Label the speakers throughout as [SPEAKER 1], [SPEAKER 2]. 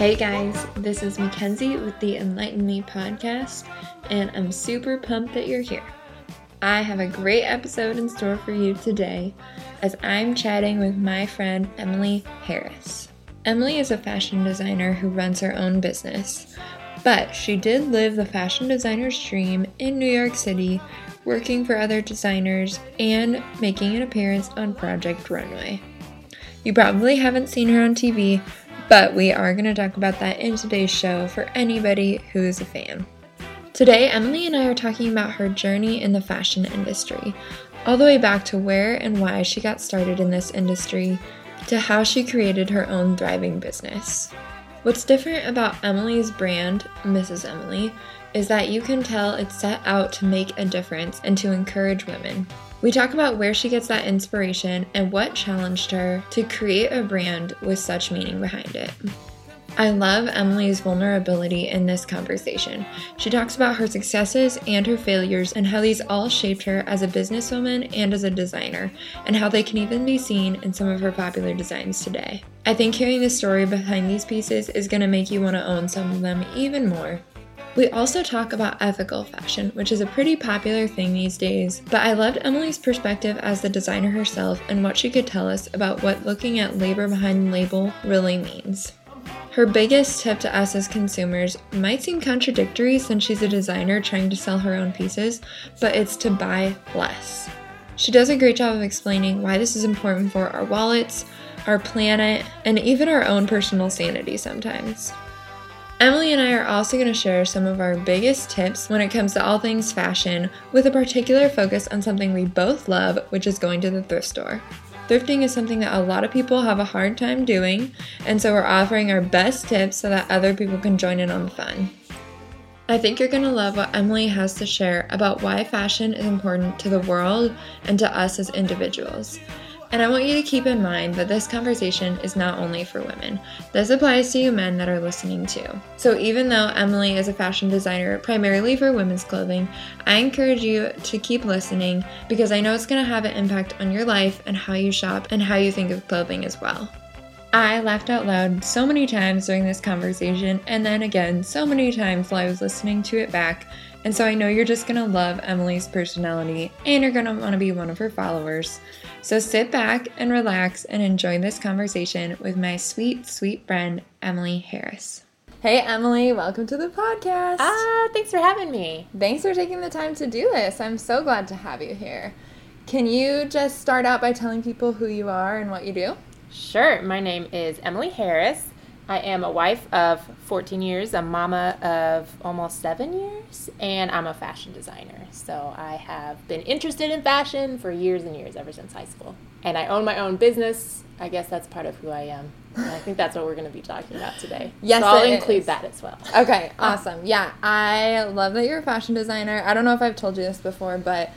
[SPEAKER 1] Hey guys, this is Mackenzie with the Enlighten Me podcast, and I'm super pumped that you're here. I have a great episode in store for you today as I'm chatting with my friend Emily Harris. Emily is a fashion designer who runs her own business, but she did live the fashion designer's dream in New York City, working for other designers and making an appearance on Project Runway. You probably haven't seen her on TV, but we are going to talk about that in today's show for anybody who is a fan. Today, Emily and I are talking about her journey in the fashion industry, all the way back to where and why she got started in this industry, to how she created her own thriving business. What's different about Emily's brand, Mrs. Emily, is that you can tell it's set out to make a difference and to encourage women. We talk about where she gets that inspiration and what challenged her to create a brand with such meaning behind it. I love Emily's vulnerability in this conversation. She talks about her successes and her failures and how these all shaped her as a businesswoman and as a designer, and how they can even be seen in some of her popular designs today. I think hearing the story behind these pieces is going to make you want to own some of them even more. We also talk about ethical fashion, which is a pretty popular thing these days, but I loved Emily's perspective as the designer herself and what she could tell us about what looking at labor behind the label really means. Her biggest tip to us as consumers might seem contradictory since she's a designer trying to sell her own pieces, but it's to buy less. She does a great job of explaining why this is important for our wallets, our planet, and even our own personal sanity sometimes. Emily and I are also going to share some of our biggest tips when it comes to all things fashion, with a particular focus on something we both love, which is going to the thrift store. Thrifting is something that a lot of people have a hard time doing, and so we're offering our best tips so that other people can join in on the fun. I think you're going to love what Emily has to share about why fashion is important to the world and to us as individuals. And I want you to keep in mind that this conversation is not only for women. This applies to you men that are listening too. So even though Emily is a fashion designer primarily for women's clothing, I encourage you to keep listening because I know it's going to have an impact on your life and how you shop and how you think of clothing as well. I laughed out loud so many times during this conversation, and then again so many times while I was listening to it back. And so I know you're just gonna love Emily's personality and you're gonna wanna be one of her followers. So sit back and relax and enjoy this conversation with my sweet, sweet friend, Emily Harris. Hey, Emily, welcome to the podcast.
[SPEAKER 2] Ah, thanks for having me.
[SPEAKER 1] Thanks for taking the time to do this. I'm so glad to have you here. Can you just start out by telling people who you are and what you do?
[SPEAKER 2] Sure. My name is Emily Harris. I am a wife of 14 years, a mama of almost seven years, and I'm a fashion designer. So I have been interested in fashion for years and years, ever since high school. And I own my own business. I guess that's part of who I am. And I think that's what we're going to be talking about today.
[SPEAKER 1] Yes,
[SPEAKER 2] so I'll include
[SPEAKER 1] is.
[SPEAKER 2] that as well.
[SPEAKER 1] Okay, awesome. Yeah, I love that you're a fashion designer. I don't know if I've told you this before, but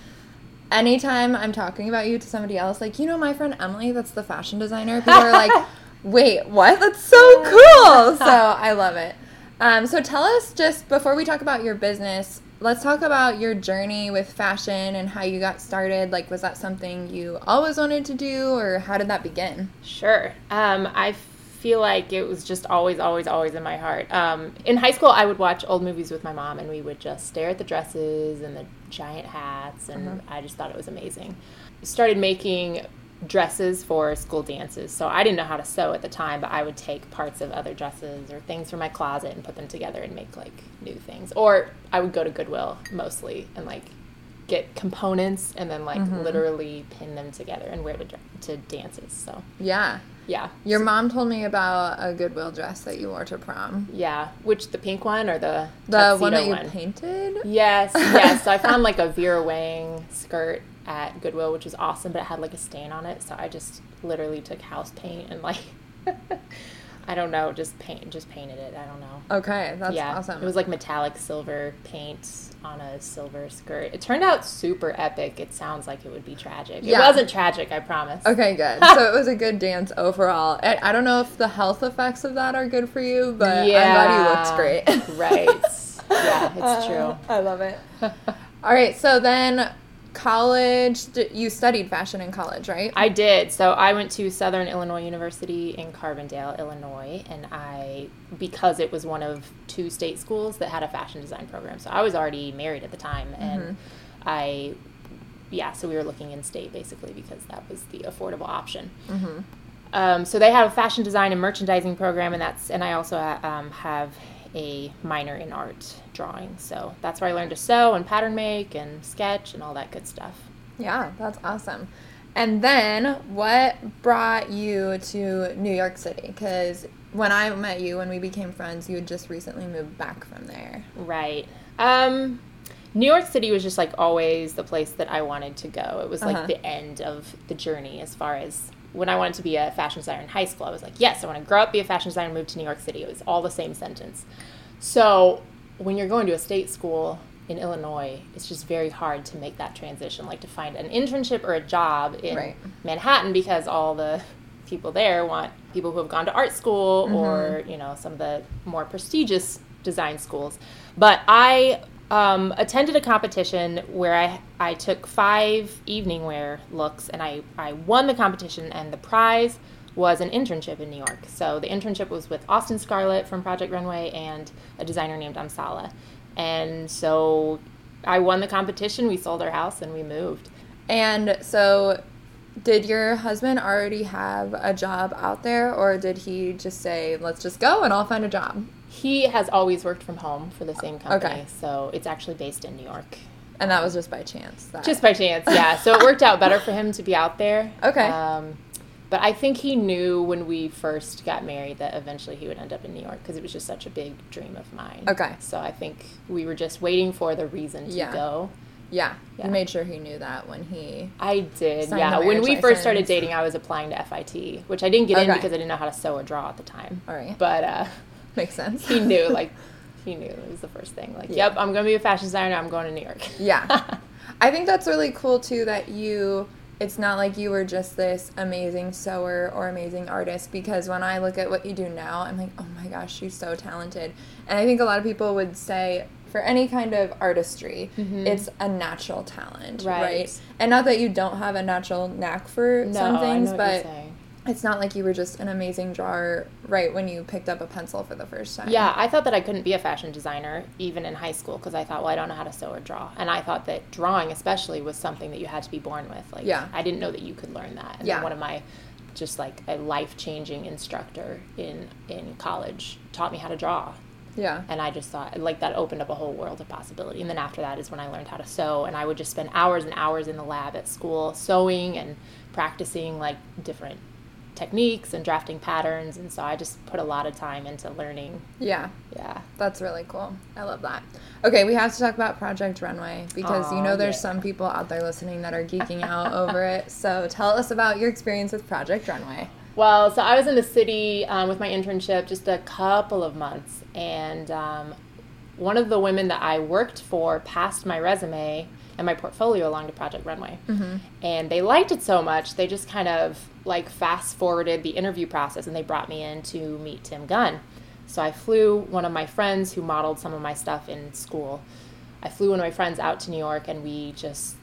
[SPEAKER 1] anytime I'm talking about you to somebody else, like, you know, my friend Emily, that's the fashion designer, people are like, wait, what? That's so cool. So I love it. Um, so tell us just before we talk about your business, let's talk about your journey with fashion and how you got started. Like, was that something you always wanted to do, or how did that begin?
[SPEAKER 2] Sure. Um, I feel like it was just always, always, always in my heart. Um, in high school, I would watch old movies with my mom, and we would just stare at the dresses and the giant hats, and I just thought it was amazing. Started making dresses for school dances. So I didn't know how to sew at the time, but I would take parts of other dresses or things from my closet and put them together and make like new things. Or I would go to Goodwill mostly and like get components and then like mm-hmm. literally pin them together and wear to, to dances. So
[SPEAKER 1] Yeah.
[SPEAKER 2] yeah.
[SPEAKER 1] Your mom told me about a Goodwill dress that you wore to prom.
[SPEAKER 2] Yeah, which the pink one or the
[SPEAKER 1] The one that you painted?
[SPEAKER 2] Yes, yes. So I found like a Vera Wang skirt at Goodwill, which was awesome, but it had like a stain on it. So I just literally took house paint and like, I don't know, just paint, just painted it. I don't know.
[SPEAKER 1] Okay, that's
[SPEAKER 2] yeah,
[SPEAKER 1] awesome.
[SPEAKER 2] it was like metallic silver paint on a silver skirt. It turned out super epic. It sounds like it would be tragic.
[SPEAKER 1] Yeah.
[SPEAKER 2] It wasn't tragic, I promise.
[SPEAKER 1] Okay, good. so it was a good dance overall. I, I don't know if the health effects of that are good for you, but I'm glad you looked great.
[SPEAKER 2] right. Yeah, it's true.
[SPEAKER 1] I love it. All right, so then college, you studied fashion in college, right?
[SPEAKER 2] I did. So I went to Southern Illinois University in Carbondale, Illinois, and I because it was one of two state schools that had a fashion design program. So I was already married at the time, and
[SPEAKER 1] Mm-hmm.
[SPEAKER 2] I, yeah, so we were looking in state basically because that was the affordable option.
[SPEAKER 1] Mm-hmm.
[SPEAKER 2] Um, so they have a fashion design and merchandising program, and that's and I also uh, um, have a minor in art drawing. So that's where I learned to sew and pattern make and sketch and all that good stuff.
[SPEAKER 1] Yeah, that's awesome. And then what brought you to New York City? Because when I met you, when we became friends, you had just recently moved back from there.
[SPEAKER 2] Right. Um, New York City was just like always the place that I wanted to go. It was like
[SPEAKER 1] Uh-huh.
[SPEAKER 2] the end of the journey as far as when I wanted to be a fashion designer in high school. I was like, yes, I want to grow up, be a fashion designer, and move to New York City. It was all the same sentence. So when you're going to a state school in Illinois, it's just very hard to make that transition, like to find an internship or a job in
[SPEAKER 1] Right.
[SPEAKER 2] Manhattan because all the people there want people who have gone to art school
[SPEAKER 1] Mm-hmm.
[SPEAKER 2] or you know some of the more prestigious design schools. But I um, attended a competition where I I took five evening wear looks and I I won the competition and the prize was an internship in New York. So the internship was with Austin Scarlett from Project Runway and a designer named Amsale. And so I won the competition, we sold our house and we moved.
[SPEAKER 1] And so, did your husband already have a job out there, or did he just say, let's just go and I'll find a job?
[SPEAKER 2] He has always worked from home for the same company,
[SPEAKER 1] Okay.
[SPEAKER 2] so it's actually based in New York.
[SPEAKER 1] And that was just by chance. That,
[SPEAKER 2] Just by chance, yeah. So it worked out better for him to be out there.
[SPEAKER 1] Okay.
[SPEAKER 2] Um, but I think he knew when we first got married that eventually he would end up in New York because it was just such a big dream of mine.
[SPEAKER 1] Okay.
[SPEAKER 2] So I think we were just waiting for the reason to
[SPEAKER 1] Yeah.
[SPEAKER 2] go.
[SPEAKER 1] yeah,
[SPEAKER 2] Yeah.
[SPEAKER 1] you made sure he knew that when he.
[SPEAKER 2] I did, yeah. When we
[SPEAKER 1] marriage
[SPEAKER 2] first started dating, I was applying to FIT, which I didn't get in because I didn't know how to sew or draw at the time.
[SPEAKER 1] All right.
[SPEAKER 2] But uh,
[SPEAKER 1] Makes sense.
[SPEAKER 2] he knew, like, he knew it was the first thing. Like,
[SPEAKER 1] Yeah.
[SPEAKER 2] yep, I'm going to be a fashion designer. I'm going to New York.
[SPEAKER 1] Yeah. I think that's really cool too that you it's not like you were just this amazing sewer or amazing artist because when I look at what you do now, I'm like, "Oh my gosh, she's so talented." And I think a lot of people would say for any kind of artistry, it's a natural talent,
[SPEAKER 2] Mm-hmm. Right.
[SPEAKER 1] right. And not that you don't have a natural knack for
[SPEAKER 2] no,
[SPEAKER 1] some things,
[SPEAKER 2] know what you're
[SPEAKER 1] but. It's not like you were just an amazing drawer right when you picked up a pencil for the first time.
[SPEAKER 2] Yeah, I thought that I couldn't be a fashion designer even in high school because I thought, well, I don't know how to sew or draw. And I thought that drawing, especially, was something that you had to be born with. Like,
[SPEAKER 1] Yeah.
[SPEAKER 2] I didn't know that you could learn that. And
[SPEAKER 1] Yeah.
[SPEAKER 2] then one of my, just like a life changing instructor in in college taught me how to draw.
[SPEAKER 1] Yeah.
[SPEAKER 2] And I just thought, like, that opened up a whole world of possibility. And then after that is when I learned how to sew. And I would just spend hours and hours in the lab at school sewing and practicing, like, different techniques and drafting patterns. And so I just put a lot of time into learning.
[SPEAKER 1] Yeah.
[SPEAKER 2] Yeah.
[SPEAKER 1] That's really cool. I love that. Okay, we have to talk about Project Runway because you know there's
[SPEAKER 2] yeah.
[SPEAKER 1] some people out there listening that are geeking out over it. So tell us about your experience with Project Runway.
[SPEAKER 2] Well, so I was in the city um, with my internship just a couple of months, and um, one of the women that I worked for passed my resume and my portfolio along to Project Runway, and they liked it so much they just kind of like fast forwarded the interview process, and they brought me in to meet Tim Gunn. So I flew one of my friends who modeled some of my stuff in school. I flew one of my friends out to New York, and we just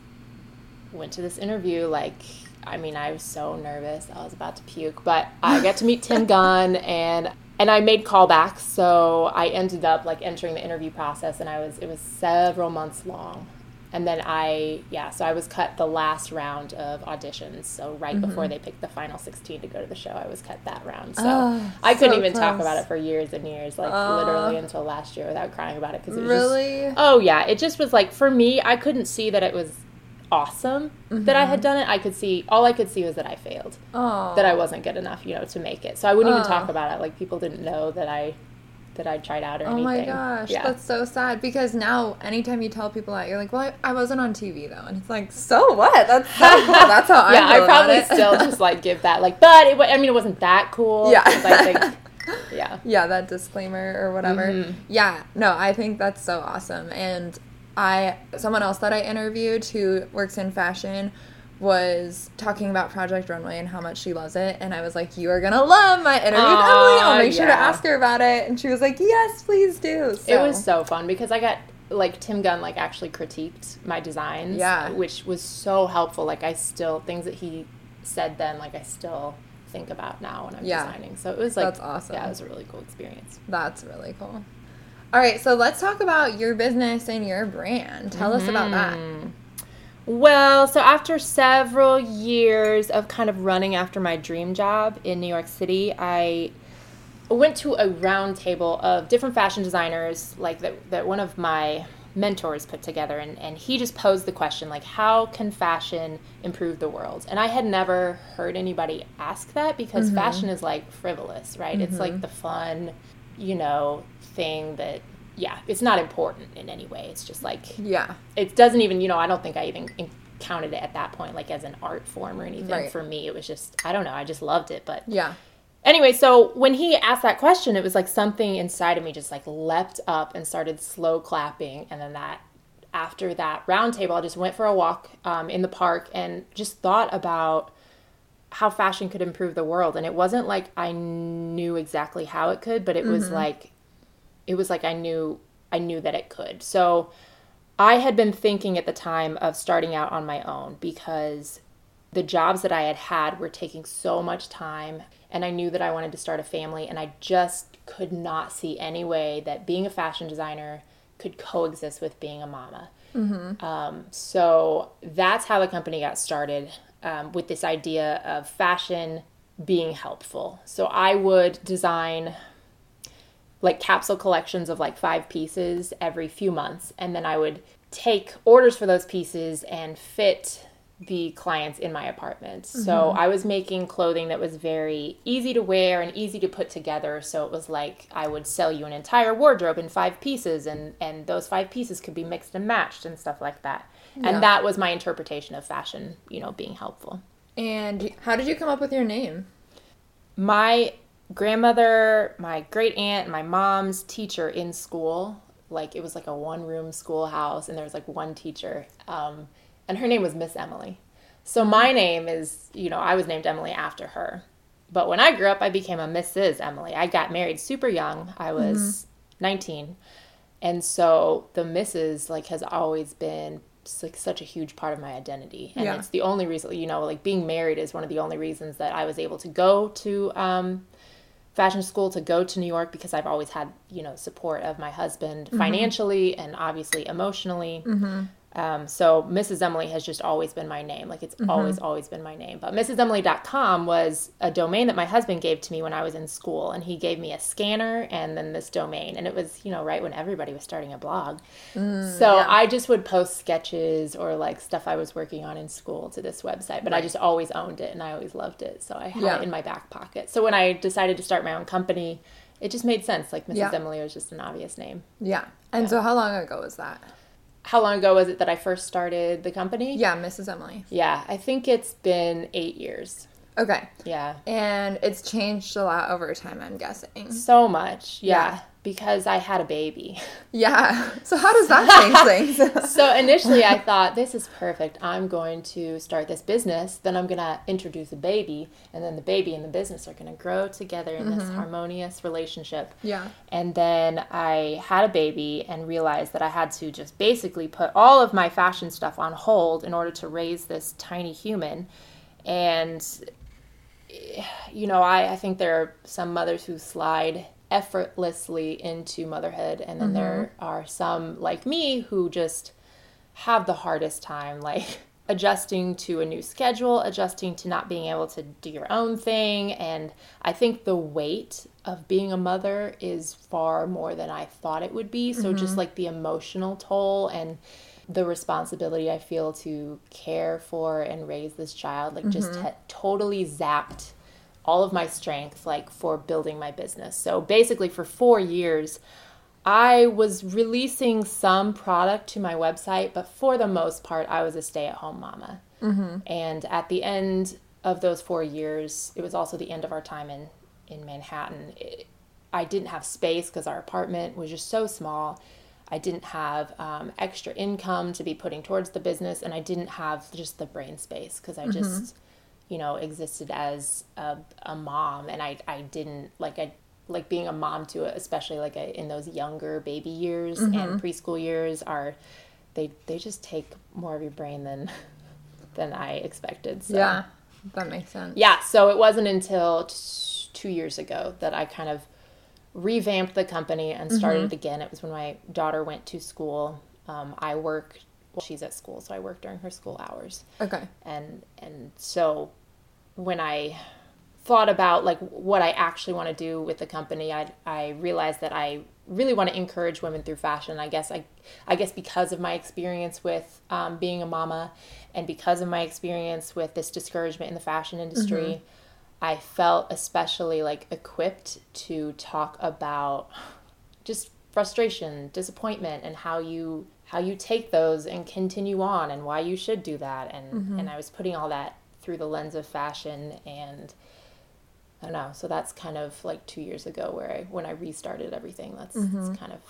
[SPEAKER 2] went to this interview like I mean I was so nervous I was about to puke but I got to meet Tim Gunn and and I made callbacks so I ended up like entering the interview process and I was it was several months long and then I yeah so I was cut the last round of auditions so right before they picked the final 16 to go to the show I was cut that round so
[SPEAKER 1] Oh,
[SPEAKER 2] I couldn't
[SPEAKER 1] so
[SPEAKER 2] even talk about it for years and years like
[SPEAKER 1] Oh.
[SPEAKER 2] literally until last year without crying about it because it was just
[SPEAKER 1] Really?
[SPEAKER 2] Oh yeah, it just was like for me, I couldn't see that it was awesome that I had done it. I could see all I could see was that I failed,
[SPEAKER 1] Oh.
[SPEAKER 2] that I wasn't good enough, you know, to make it. So I wouldn't even
[SPEAKER 1] Oh.
[SPEAKER 2] talk about it. Like people didn't know that I that I tried out or anything.
[SPEAKER 1] Oh
[SPEAKER 2] anything.
[SPEAKER 1] my gosh,
[SPEAKER 2] yeah.
[SPEAKER 1] that's so sad because now anytime you tell people that, you're like, well, I, I wasn't on TV though. And it's like, so what? That's so cool. That's how I
[SPEAKER 2] yeah, I probably still just like give that like, but it, I mean, it wasn't that cool.
[SPEAKER 1] Yeah.
[SPEAKER 2] I think, yeah.
[SPEAKER 1] yeah, that disclaimer or whatever.
[SPEAKER 2] Mhm.
[SPEAKER 1] Yeah, no, I think that's so awesome. And I, someone else that I interviewed who works in fashion was talking about Project Runway and how much she loves it. And I was like, You are going to love my interview with Emily. I'll make sure to ask her about it. And she was like, Yes, please do.
[SPEAKER 2] It was so fun because I got like Tim Gunn like actually critiqued my designs.
[SPEAKER 1] Yeah.
[SPEAKER 2] Which was so helpful. Like I still things that he said then, like I still think about now when I'm
[SPEAKER 1] Yeah.
[SPEAKER 2] designing. So it was like
[SPEAKER 1] That's awesome.
[SPEAKER 2] Yeah, it was a really cool experience.
[SPEAKER 1] That's really cool. All right, so let's talk about your business and your brand. Tell us about that. Mm.
[SPEAKER 2] Mm-hmm. Well, so after several years of kind of running after my dream job in New York City, I went to a round table of different fashion designers, like that, that one of my mentors put together, and, and he just posed the question, like, how can fashion improve the world? And I had never heard anybody ask that because fashion is like frivolous, right? It's like the fun, you know, thing that, yeah, it's not important in any way. It's just like,
[SPEAKER 1] Yeah.
[SPEAKER 2] it doesn't even you know i don't think i even counted it at that point like as an art form or anything
[SPEAKER 1] Right.
[SPEAKER 2] for me it was just i don't know i just loved it but
[SPEAKER 1] Yeah.
[SPEAKER 2] anyway so when he asked that question it was like something inside of me just like leapt up and started slow clapping and then that after that round table i just went for a walk um, in the park and just thought about how fashion could improve the world and it wasn't like i knew exactly how it could but it was like it was like i knew i knew that it could so I had been thinking at the time of starting out on my own because the jobs that I had had were taking so much time and I knew that I wanted to start a family and I just could not see any way that being a fashion designer could coexist with being a mama. Um, so that's how the company got started um, with this idea of fashion being helpful. So I would design like capsule collections of like five pieces every few months. And then i would take orders for those pieces and fit the clients in my apartment. So mm-hmm. i was making clothing that was very easy to wear and easy to put together. So it was like i would sell you an entire wardrobe in five pieces and and those five pieces could be mixed and matched and stuff like that.
[SPEAKER 1] Yeah.
[SPEAKER 2] and that was my interpretation of fashion you know being helpful.
[SPEAKER 1] And how did you come up with your name?
[SPEAKER 2] my grandmother, my great aunt, my mom's teacher in school, like it was like a one room schoolhouse, and there was like one teacher, um, and her name was Miss Emily. So my name is, you know, I was named Emily after her. But when I grew up, I became a Mrs. Emily. I got married super young. I was 19. And so the Mrs. like has always been like such a huge part of my identity. And
[SPEAKER 1] Yeah.
[SPEAKER 2] it's the only reason, you know, like being married is one of the only reasons that I was able to go to um, fashion school, to go to New York because I've always had, you know, support of my husband mm-hmm. financially and obviously emotionally. Mm-hmm. Um, so Mrs. Emily has just always been my name. Like it's always, always been my name. But Mrs. MrsEmily.com was a domain that my husband gave to me when I was in school. And he gave me a scanner and then this domain. And it was, you know, right when everybody was starting a blog. so I just would post sketches or like stuff I was working on in school to this website. But I just always owned it and I always loved it. So I had
[SPEAKER 1] Yeah.
[SPEAKER 2] it in my back pocket. So when I decided to start my own company, it just made sense. Like Mrs.
[SPEAKER 1] Yeah.
[SPEAKER 2] Emily was just an obvious name.
[SPEAKER 1] Yeah. And so how long ago was that?
[SPEAKER 2] How long ago was it that I first started the company?
[SPEAKER 1] Yeah, Mrs. Emily.
[SPEAKER 2] Yeah, I think it's been eight years.
[SPEAKER 1] Okay.
[SPEAKER 2] Yeah.
[SPEAKER 1] And it's changed a lot over time, I'm guessing.
[SPEAKER 2] So much. Yeah.
[SPEAKER 1] Yeah.
[SPEAKER 2] Because I had a baby.
[SPEAKER 1] Yeah. So how does that change things?
[SPEAKER 2] so initially I thought, this is perfect. I'm going to start this business. Then I'm going to introduce a baby. And then the baby and the business are going to grow together in this harmonious relationship.
[SPEAKER 1] yeah.
[SPEAKER 2] And then I had a baby and realized that I had to just basically put all of my fashion stuff on hold in order to raise this tiny human. And, eh, you know, I, I think there are some mothers who slide effortlessly into motherhood. And then there mm-hmm. are some like me who just have the hardest time, like adjusting to a new schedule, adjusting to not being able to do your own thing. And I think the weight of being a mother is far more than I thought it would be. So, just mm-hmm. like the emotional toll and the responsibility I feel to care for and raise this child, like, just mm-hmm. had totally zapped all of my strength like for building my business. So basically for 4 years I was releasing some product to my website, but for the most part I was a stay-at-home mama. And at the end of those 4 years, it was also the end of our time in in Manhattan. It, I didn't have space because our apartment was just so small. I didn't have um, extra income to be putting towards the business, and I didn't have just the brain space because I just, you know, existed as a, a mom, and I I didn't like I like being a mom to it, especially like a, in those younger baby years
[SPEAKER 1] Mm-hmm.
[SPEAKER 2] and preschool years are they they just take more of your brain than than I expected. So.
[SPEAKER 1] Yeah, that makes sense.
[SPEAKER 2] Yeah, so it wasn't until t- two years ago that I kind of revamped the company and started it again. It was when my daughter went to school. Um, I work. Well, she's at school, so I work during her school hours.
[SPEAKER 1] Okay.
[SPEAKER 2] And and so when I thought about like what I actually want to do with the company, I I realized that I really want to encourage women through fashion. I guess I I guess because of my experience with um, being a mama, and because of my experience with this discouragement in the fashion industry, I felt especially like equipped to talk about just frustration, disappointment, and how you how you take those and continue on, and why you should do that. And and I was putting all that through the lens of fashion, and I don't know. So that's kind of like two years ago where I when I restarted everything. That's, that's mm-hmm. kind of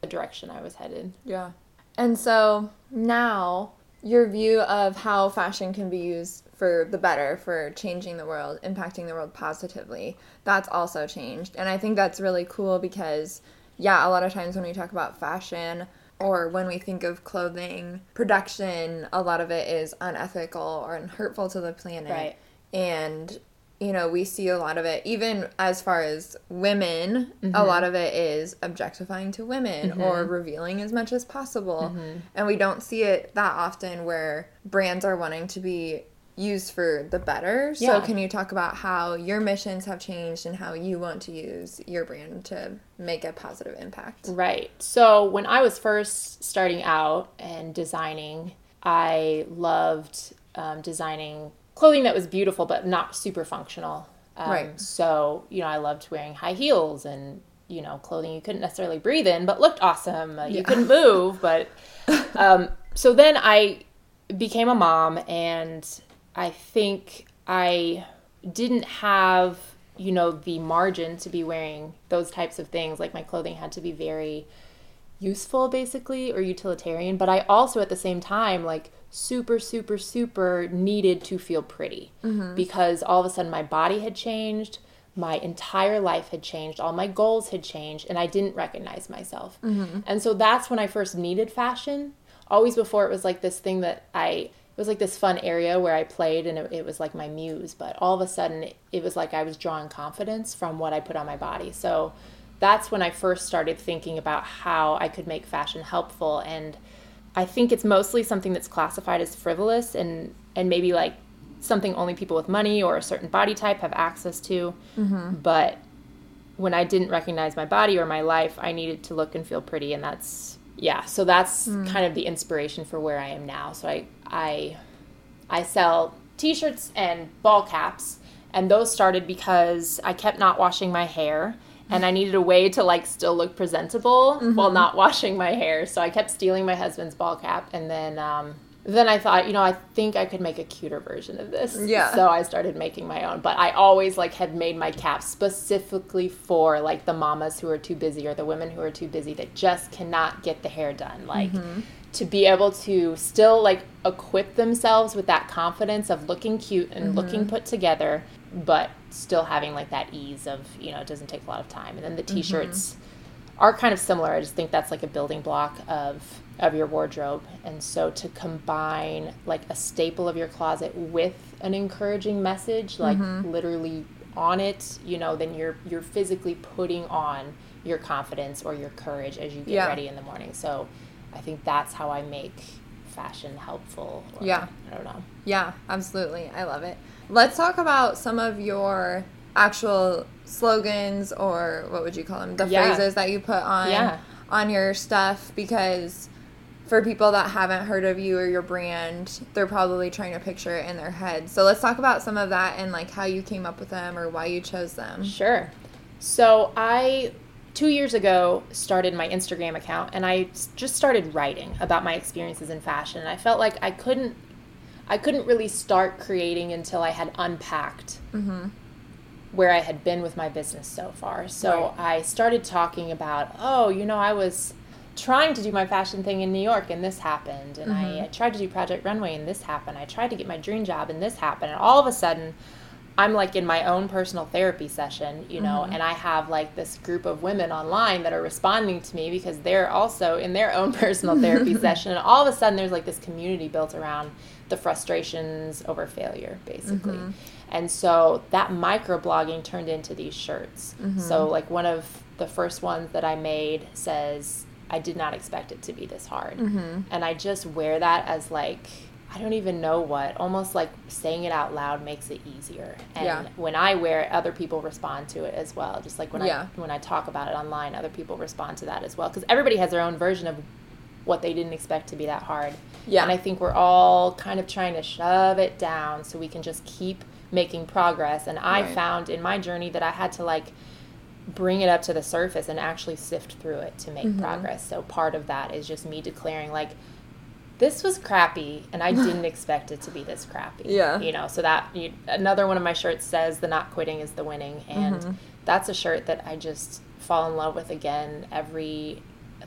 [SPEAKER 2] the direction I was headed.
[SPEAKER 1] Yeah. And so now your view of how fashion can be used for the better, for changing the world, impacting the world positively, that's also changed. And I think that's really cool because, yeah, a lot of times when we talk about fashion or when we think of clothing production, a lot of it is unethical or hurtful to the planet.
[SPEAKER 2] Right.
[SPEAKER 1] And you know, we see a lot of it, even as far as women,
[SPEAKER 2] Mm-hmm.
[SPEAKER 1] a lot of it is objectifying to women or revealing as much as possible.
[SPEAKER 2] Mm-hmm.
[SPEAKER 1] And we don't see it that often where brands are wanting to be used for the better. So,
[SPEAKER 2] Yeah.
[SPEAKER 1] can you talk about how your missions have changed and how you want to use your brand to make a positive impact?
[SPEAKER 2] Right. So when I was first starting out and designing, I loved um, designing clothing that was beautiful but not super functional. Um,
[SPEAKER 1] Right.
[SPEAKER 2] So you know, I loved wearing high heels and you know clothing you couldn't necessarily breathe in but looked awesome. Uh, You
[SPEAKER 1] Yeah.
[SPEAKER 2] couldn't move, but um, so then I became a mom and I think I didn't have you know the margin to be wearing those types of things. Like my clothing had to be very useful basically or utilitarian. But i also at the same time like super super super needed to feel pretty mm-hmm. because all of a sudden my body had changed my entire life had changed all my goals had changed and i didn't recognize myself. Mm-hmm. And so that's when i first needed fashion. Always before it was like this thing that i it was like this fun area where i played and it, it was like my muse but all of a sudden it, it was like i was drawing confidence from what i put on my body so that's when I first started thinking about how I could make fashion helpful. And I think it's mostly something that's classified as frivolous and, and maybe like something only people with money or a certain body type have access to. Mm-hmm. But when I didn't recognize my body or my life, I needed to look and feel pretty. And that's, yeah, so that's hmm. kind of the inspiration for where I am now. So I, I, I sell t shirts and ball caps. And those started because I kept not washing my hair and I needed a way to like still look presentable while not washing my hair. So I kept stealing my husband's ball cap and then um then I thought, you know, I think I could make a cuter version of this.
[SPEAKER 1] Yeah.
[SPEAKER 2] So I started making my own, but I always like had made my caps specifically for like the mamas who are too busy or the women who are too busy that just cannot get the hair done. Like to be able to still like equip themselves with that confidence of looking cute and mm-hmm. looking put together, but still having like that ease of, you know, it doesn't take a lot of time. And then the mm-hmm. t-shirts are kind of similar. I just think that's like a building block of of your wardrobe. And so to combine like a staple of your closet with an encouraging message, like mm-hmm. literally on it, you know, then you're you're physically putting on your confidence or your courage as you get
[SPEAKER 1] Yeah.
[SPEAKER 2] ready in the morning. So I think that's how I make fashion helpful. or-
[SPEAKER 1] Yeah.
[SPEAKER 2] I don't know.
[SPEAKER 1] Yeah, absolutely. I love it. Let's talk about some of your actual slogans or what would you call them? The
[SPEAKER 2] Yeah.
[SPEAKER 1] phrases that you put on
[SPEAKER 2] Yeah.
[SPEAKER 1] on your stuff because for people that haven't heard of you or your brand, they're probably trying to picture it in their head. So let's talk about some of that and like how you came up with them or why you chose them.
[SPEAKER 2] Sure. So I two years ago started my Instagram account and i just started writing about my experiences in fashion. And I felt like I couldn't I couldn't really start creating until I had unpacked mm-hmm. where I had been with my business so far. So I started talking about, oh, you know, I was trying to do my fashion thing in New York and this happened. And I, I tried to do Project Runway and this happened. I tried to get my dream job and this happened. And all of a sudden, I'm like in my own personal therapy session, you know, mm-hmm. and I have like this group of women online that are responding to me because they're also in their own personal therapy session. And all of a sudden, there's like this community built around the frustrations over failure, basically. Mm-hmm. And so that microblogging turned into these shirts. Mm-hmm. So, like, one of the first ones that I made says, I did not expect it to be this hard. And I just wear that as like, I don't even know what, almost like saying it out loud makes it easier. And
[SPEAKER 1] Yeah.
[SPEAKER 2] when I wear it, other people respond to it as well. Just like when
[SPEAKER 1] Yeah.
[SPEAKER 2] I when I talk about it online, other people respond to that as well. Because everybody has their own version of what they didn't expect to be that hard.
[SPEAKER 1] Yeah.
[SPEAKER 2] And I think we're all kind of trying to shove it down so we can just keep making progress. And I
[SPEAKER 1] Right.
[SPEAKER 2] found in my journey that I had to like bring it up to the surface and actually sift through it to
[SPEAKER 1] Mm-hmm.
[SPEAKER 2] make progress. So part of that is just me declaring like this was crappy and I didn't expect it to be this crappy.
[SPEAKER 1] Yeah.
[SPEAKER 2] You know, so that you, another one of my shirts says the not quitting is the winning and
[SPEAKER 1] Mm-hmm.
[SPEAKER 2] that's a shirt that I just fall in love with again every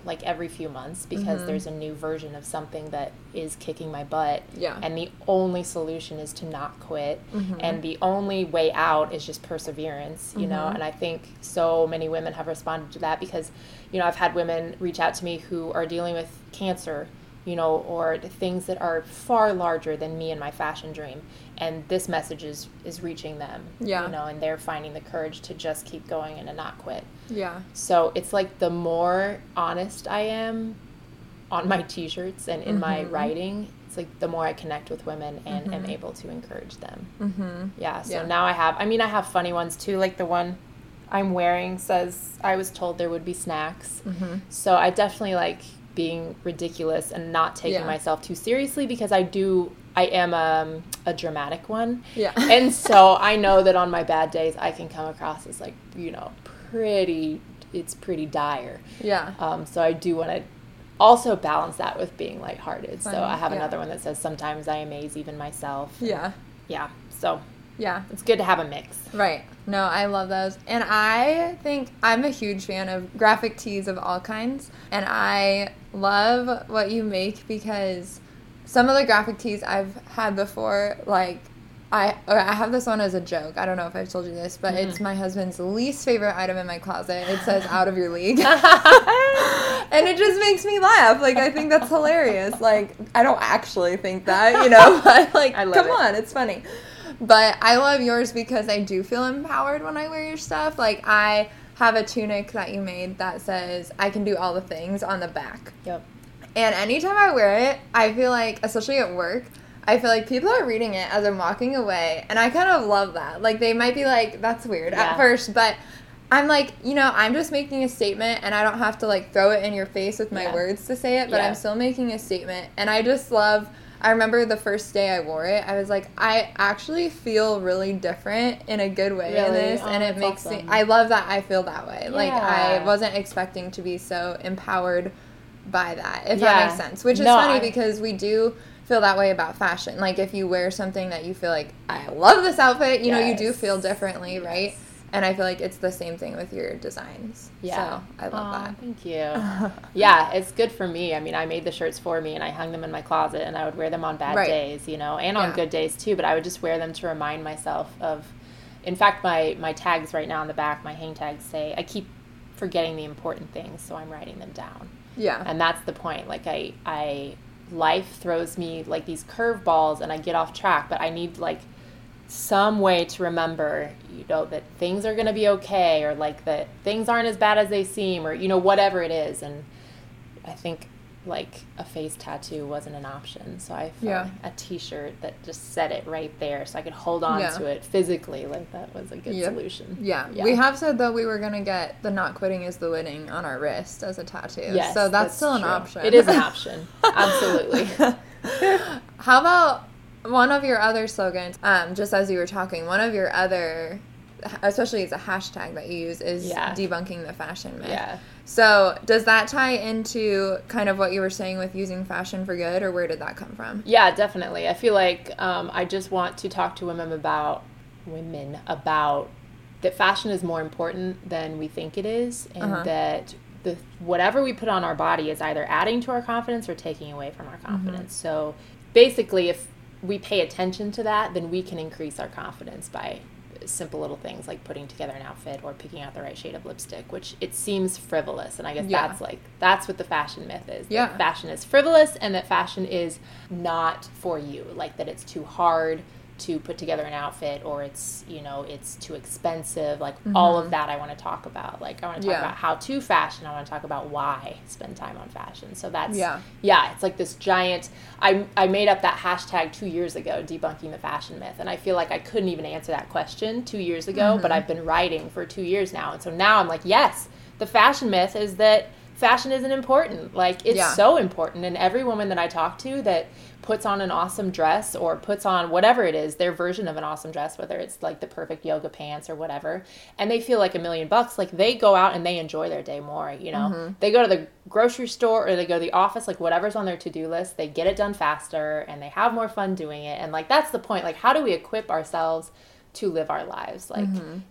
[SPEAKER 2] like every few months because
[SPEAKER 1] Mm-hmm.
[SPEAKER 2] there's a new version of something that is kicking my butt.
[SPEAKER 1] Yeah.
[SPEAKER 2] And the only solution is to not quit. And the only way out is just perseverance, you know? And I think so many women have responded to that because, you know, I've had women reach out to me who are dealing with cancer, you know, or things that are far larger than me and my fashion dream. And this message is, is reaching them,
[SPEAKER 1] Yeah.
[SPEAKER 2] you know, and they're finding the courage to just keep going and to not quit.
[SPEAKER 1] Yeah.
[SPEAKER 2] So it's like the more honest I am on my t shirts and in my writing, it's like the more I connect with women and am able to encourage them.
[SPEAKER 1] Mm-hmm.
[SPEAKER 2] Yeah. So
[SPEAKER 1] Yeah.
[SPEAKER 2] now I have, I mean, I have funny ones too. Like the one I'm wearing says, I was told there would be snacks.
[SPEAKER 1] Mm-hmm.
[SPEAKER 2] So I definitely like being ridiculous and not taking
[SPEAKER 1] Yeah.
[SPEAKER 2] myself too seriously because I do, I am um, a dramatic one.
[SPEAKER 1] Yeah.
[SPEAKER 2] and so I know that on my bad days, I can come across as like, you know, pretty, it's pretty dire.
[SPEAKER 1] Yeah.
[SPEAKER 2] Um, so I do want to also balance that with being lighthearted. So I have
[SPEAKER 1] yeah.
[SPEAKER 2] another one that says, sometimes I amaze even myself.
[SPEAKER 1] Yeah.
[SPEAKER 2] Yeah. So
[SPEAKER 1] Yeah.
[SPEAKER 2] it's good to have a mix.
[SPEAKER 1] Right. No, I love those. And I think I'm a huge fan of graphic tees of all kinds. And I love what you make because some of the graphic tees I've had before, like, I, I have this one as a joke. I don't know if I've told you this, but mm-hmm. it's my husband's least favorite item in my closet. It says out of your league. and it just makes me laugh. Like, I think that's hilarious. Like, I don't actually think that, you know, but like, come
[SPEAKER 2] it.
[SPEAKER 1] on, it's funny. But I love yours because I do feel empowered when I wear your stuff. Like I have a tunic that you made that says I can do all the things on the back.
[SPEAKER 2] Yep.
[SPEAKER 1] And anytime I wear it, I feel like, especially at work, I feel like people are reading it as I'm walking away. And I kind of love that. Like they might be like, that's weird
[SPEAKER 2] Yeah.
[SPEAKER 1] at first, but I'm like, you know, I'm just making a statement and I don't have to like throw it in your face with my
[SPEAKER 2] Yeah.
[SPEAKER 1] words to say it, but
[SPEAKER 2] Yeah.
[SPEAKER 1] I'm still making a statement. And I just love I remember the first day I wore it, I was like, I actually feel really different in a good way in this.
[SPEAKER 2] Oh,
[SPEAKER 1] and it makes me. I love that I feel that way. Like I wasn't expecting to be so empowered by that, if
[SPEAKER 2] Yeah.
[SPEAKER 1] that makes sense. Which is
[SPEAKER 2] No,
[SPEAKER 1] funny
[SPEAKER 2] I-
[SPEAKER 1] because we do feel that way about fashion. Like if you wear something that you feel like, I love this outfit, you know, you do feel differently, right? And I feel like it's the same thing with your designs.
[SPEAKER 2] Yeah.
[SPEAKER 1] So I love
[SPEAKER 2] Aw,
[SPEAKER 1] that.
[SPEAKER 2] Thank you. yeah, it's good for me. I mean, I made the shirts for me and I hung them in my closet and I would wear them on bad
[SPEAKER 1] Right.
[SPEAKER 2] days, you know, and on
[SPEAKER 1] Yeah.
[SPEAKER 2] good days too, but I would just wear them to remind myself of in fact my my tags right now on the back, my hang tags say I keep forgetting the important things, so I'm writing them down.
[SPEAKER 1] Yeah.
[SPEAKER 2] And that's the point. Like I I life throws me like these curveballs and I get off track, but I need like some way to remember, you know, that things are going to be okay or like that things aren't as bad as they seem or you know whatever it is and I think like a face tattoo wasn't an option. So I found
[SPEAKER 1] Yeah.
[SPEAKER 2] a t-shirt that just said it right there so I could hold on
[SPEAKER 1] Yeah.
[SPEAKER 2] to it physically. Like that was a good
[SPEAKER 1] Yep.
[SPEAKER 2] solution.
[SPEAKER 1] Yeah.
[SPEAKER 2] Yeah.
[SPEAKER 1] we have said though we were gonna get the not quitting is the winning on our wrist as a tattoo.
[SPEAKER 2] Yes,
[SPEAKER 1] so that's, still an option.
[SPEAKER 2] It is an option. Absolutely.
[SPEAKER 1] How about one of your other slogans? Um, just as you were talking, one of your other, especially as a hashtag that you use, is
[SPEAKER 2] Yeah.
[SPEAKER 1] debunking the fashion myth.
[SPEAKER 2] yeah.
[SPEAKER 1] So does that tie into kind of what you were saying with using fashion for good, or where did that come from?
[SPEAKER 2] Yeah, definitely. I feel like um, I just want to talk to women about women about that fashion is more important than we think it is, and
[SPEAKER 1] Uh-huh.
[SPEAKER 2] that the whatever we put on our body is either adding to our confidence or taking away from our confidence. So basically, if we pay attention to that, then we can increase our confidence by simple little things like putting together an outfit or picking out the right shade of lipstick, which it seems frivolous. And I guess
[SPEAKER 1] Yeah.
[SPEAKER 2] that's like, that's what the fashion myth is.
[SPEAKER 1] Yeah.
[SPEAKER 2] fashion is frivolous and that fashion is not for you. Like that it's too hard to put together an outfit or it's, you know, it's too expensive. Like all of that I want to talk about. Like I want to talk
[SPEAKER 1] Mm-hmm. Yeah.
[SPEAKER 2] about how to fashion. I want to talk about why spend time on fashion. So that's,
[SPEAKER 1] Yeah.
[SPEAKER 2] yeah, it's like this giant. I I made up that hashtag two years ago, debunking the fashion myth, and I feel like I couldn't even answer that question two years ago.
[SPEAKER 1] Mm-hmm.
[SPEAKER 2] But I've been writing for two years now, and so now I'm like, yes, the fashion myth is that fashion isn't important. Like it's
[SPEAKER 1] Yeah.
[SPEAKER 2] so important, and every woman that I talk to that puts on an awesome dress or puts on whatever it is, their version of an awesome dress, whether it's like the perfect yoga pants or whatever, and they feel like a million bucks, like they go out and they enjoy their day more, you know?
[SPEAKER 1] Mm-hmm.
[SPEAKER 2] They go to the grocery store or they go to the office, like whatever's on their to do list, they get it done faster and they have more fun doing it. And like that's the point. Like, how do we equip ourselves to live our lives? Like,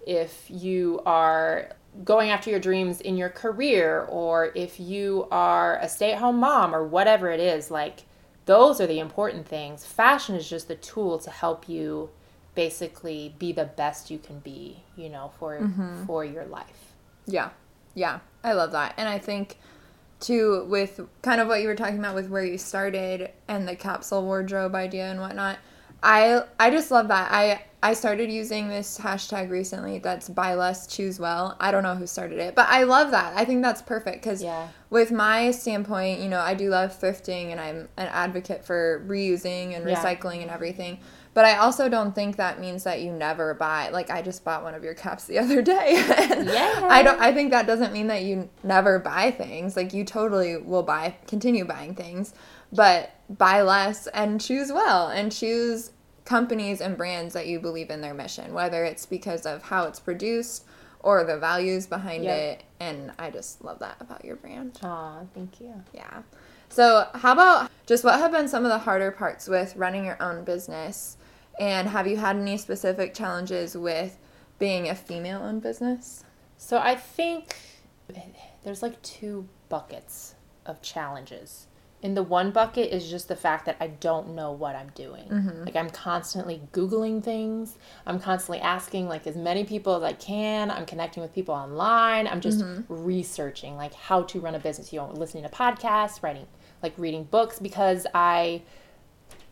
[SPEAKER 2] if you are going after your dreams in your career or if you are a stay at home mom or whatever it is, like, those are the important things. Fashion is just the tool to help you basically be the best you can be, you know, for mm-hmm. for your life.
[SPEAKER 1] Yeah. Yeah. I love that. And I think too with kind of what you were talking about with where you started and the capsule wardrobe idea and whatnot. I I just love that. I I started using this hashtag recently that's buy less, choose well. I don't know who started it, but I love that. I think that's perfect because
[SPEAKER 2] Yeah.
[SPEAKER 1] with my standpoint, you know, I do love thrifting and I'm an advocate for reusing and
[SPEAKER 2] Yeah.
[SPEAKER 1] recycling and everything. But I also don't think that means that you never buy. Like I just bought one of your caps the other day.
[SPEAKER 2] Yeah.
[SPEAKER 1] I don't I think that doesn't mean that you never buy things. Like you totally will buy continue buying things, but buy less and choose well and choose companies and brands that you believe in their mission, whether it's because of how it's produced or the values behind
[SPEAKER 2] Yep.
[SPEAKER 1] it. And I just love that about your brand.
[SPEAKER 2] Aw, thank you.
[SPEAKER 1] Yeah. So, how about just what have been some of the harder parts with running your own business? And have you had any specific challenges with being a female owned business?
[SPEAKER 2] So I think there's like two buckets of challenges. In the one bucket is just the fact that I don't know what I'm doing. Mm-hmm. Like I'm constantly googling things. I'm constantly asking like as many people as I can. I'm connecting with people online. I'm just mm-hmm. researching like how to run a business, you know, listening to podcasts, writing like reading books because I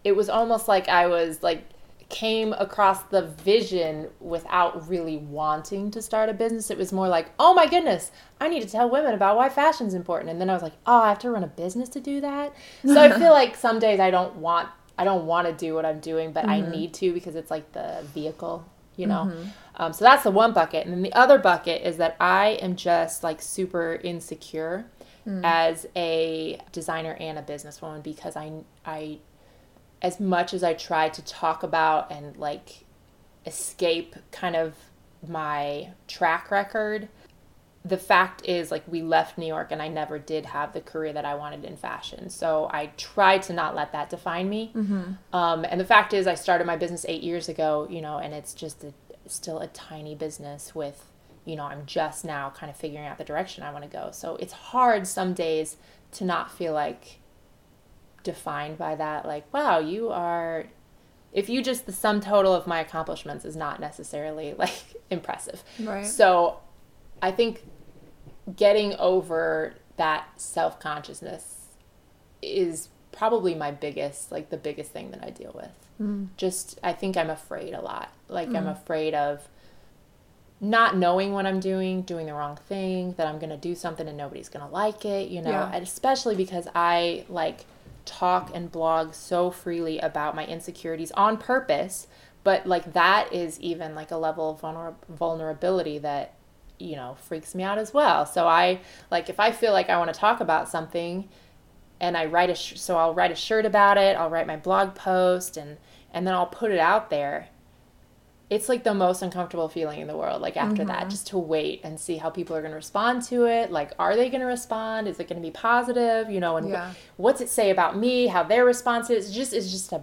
[SPEAKER 2] it was almost like I was like came across the vision without really wanting to start a business. It was more like, oh my goodness, I need to tell women about why fashion's important. And then I was like, oh, I have to run a business to do that. So I feel like some days I don't want I don't want to do what I'm doing, but I mm-hmm. need to because it's like the vehicle, you know. Mm-hmm. Um, so that's the one bucket, and then the other bucket is that I am just like super insecure mm. as a designer and a businesswoman because I I as much as I try to talk about and like escape kind of my track record, the fact is like we left New York and I never did have the career that I wanted in fashion. So I tried to not let that define me. Um, and the fact is I started my business eight years ago, you know, and it's just a, still a tiny business with, you know, I'm just now kind of figuring out the direction I want to go. So it's hard some days to not feel like defined by that like wow you are if you just the sum total of my accomplishments is not necessarily like impressive.
[SPEAKER 1] Right.
[SPEAKER 2] so i think getting over that self-consciousness is probably my biggest like the biggest thing that i deal with. Mm. Just i think i'm afraid a lot. Like i'm mm. afraid of not knowing what I'm doing, doing the wrong thing, that I'm going to do something and nobody's going to like it, you know,
[SPEAKER 1] Yeah.
[SPEAKER 2] and especially because I like talk and blog so freely about my insecurities on purpose, but like that is even like a level of vulner- vulnerability that you know freaks me out as well. So I like if I feel like I want to talk about something and I write a sh- so I'll write a shirt about it, I'll write my blog post and and then I'll put it out there it's like the most uncomfortable feeling in the world like after that mm-hmm. just to wait and see how people are going to respond to it. Like are they going to respond? Is it going to be positive? You know and wh-
[SPEAKER 1] Yeah.
[SPEAKER 2] what's it say about me? How their response is? It's just it's just a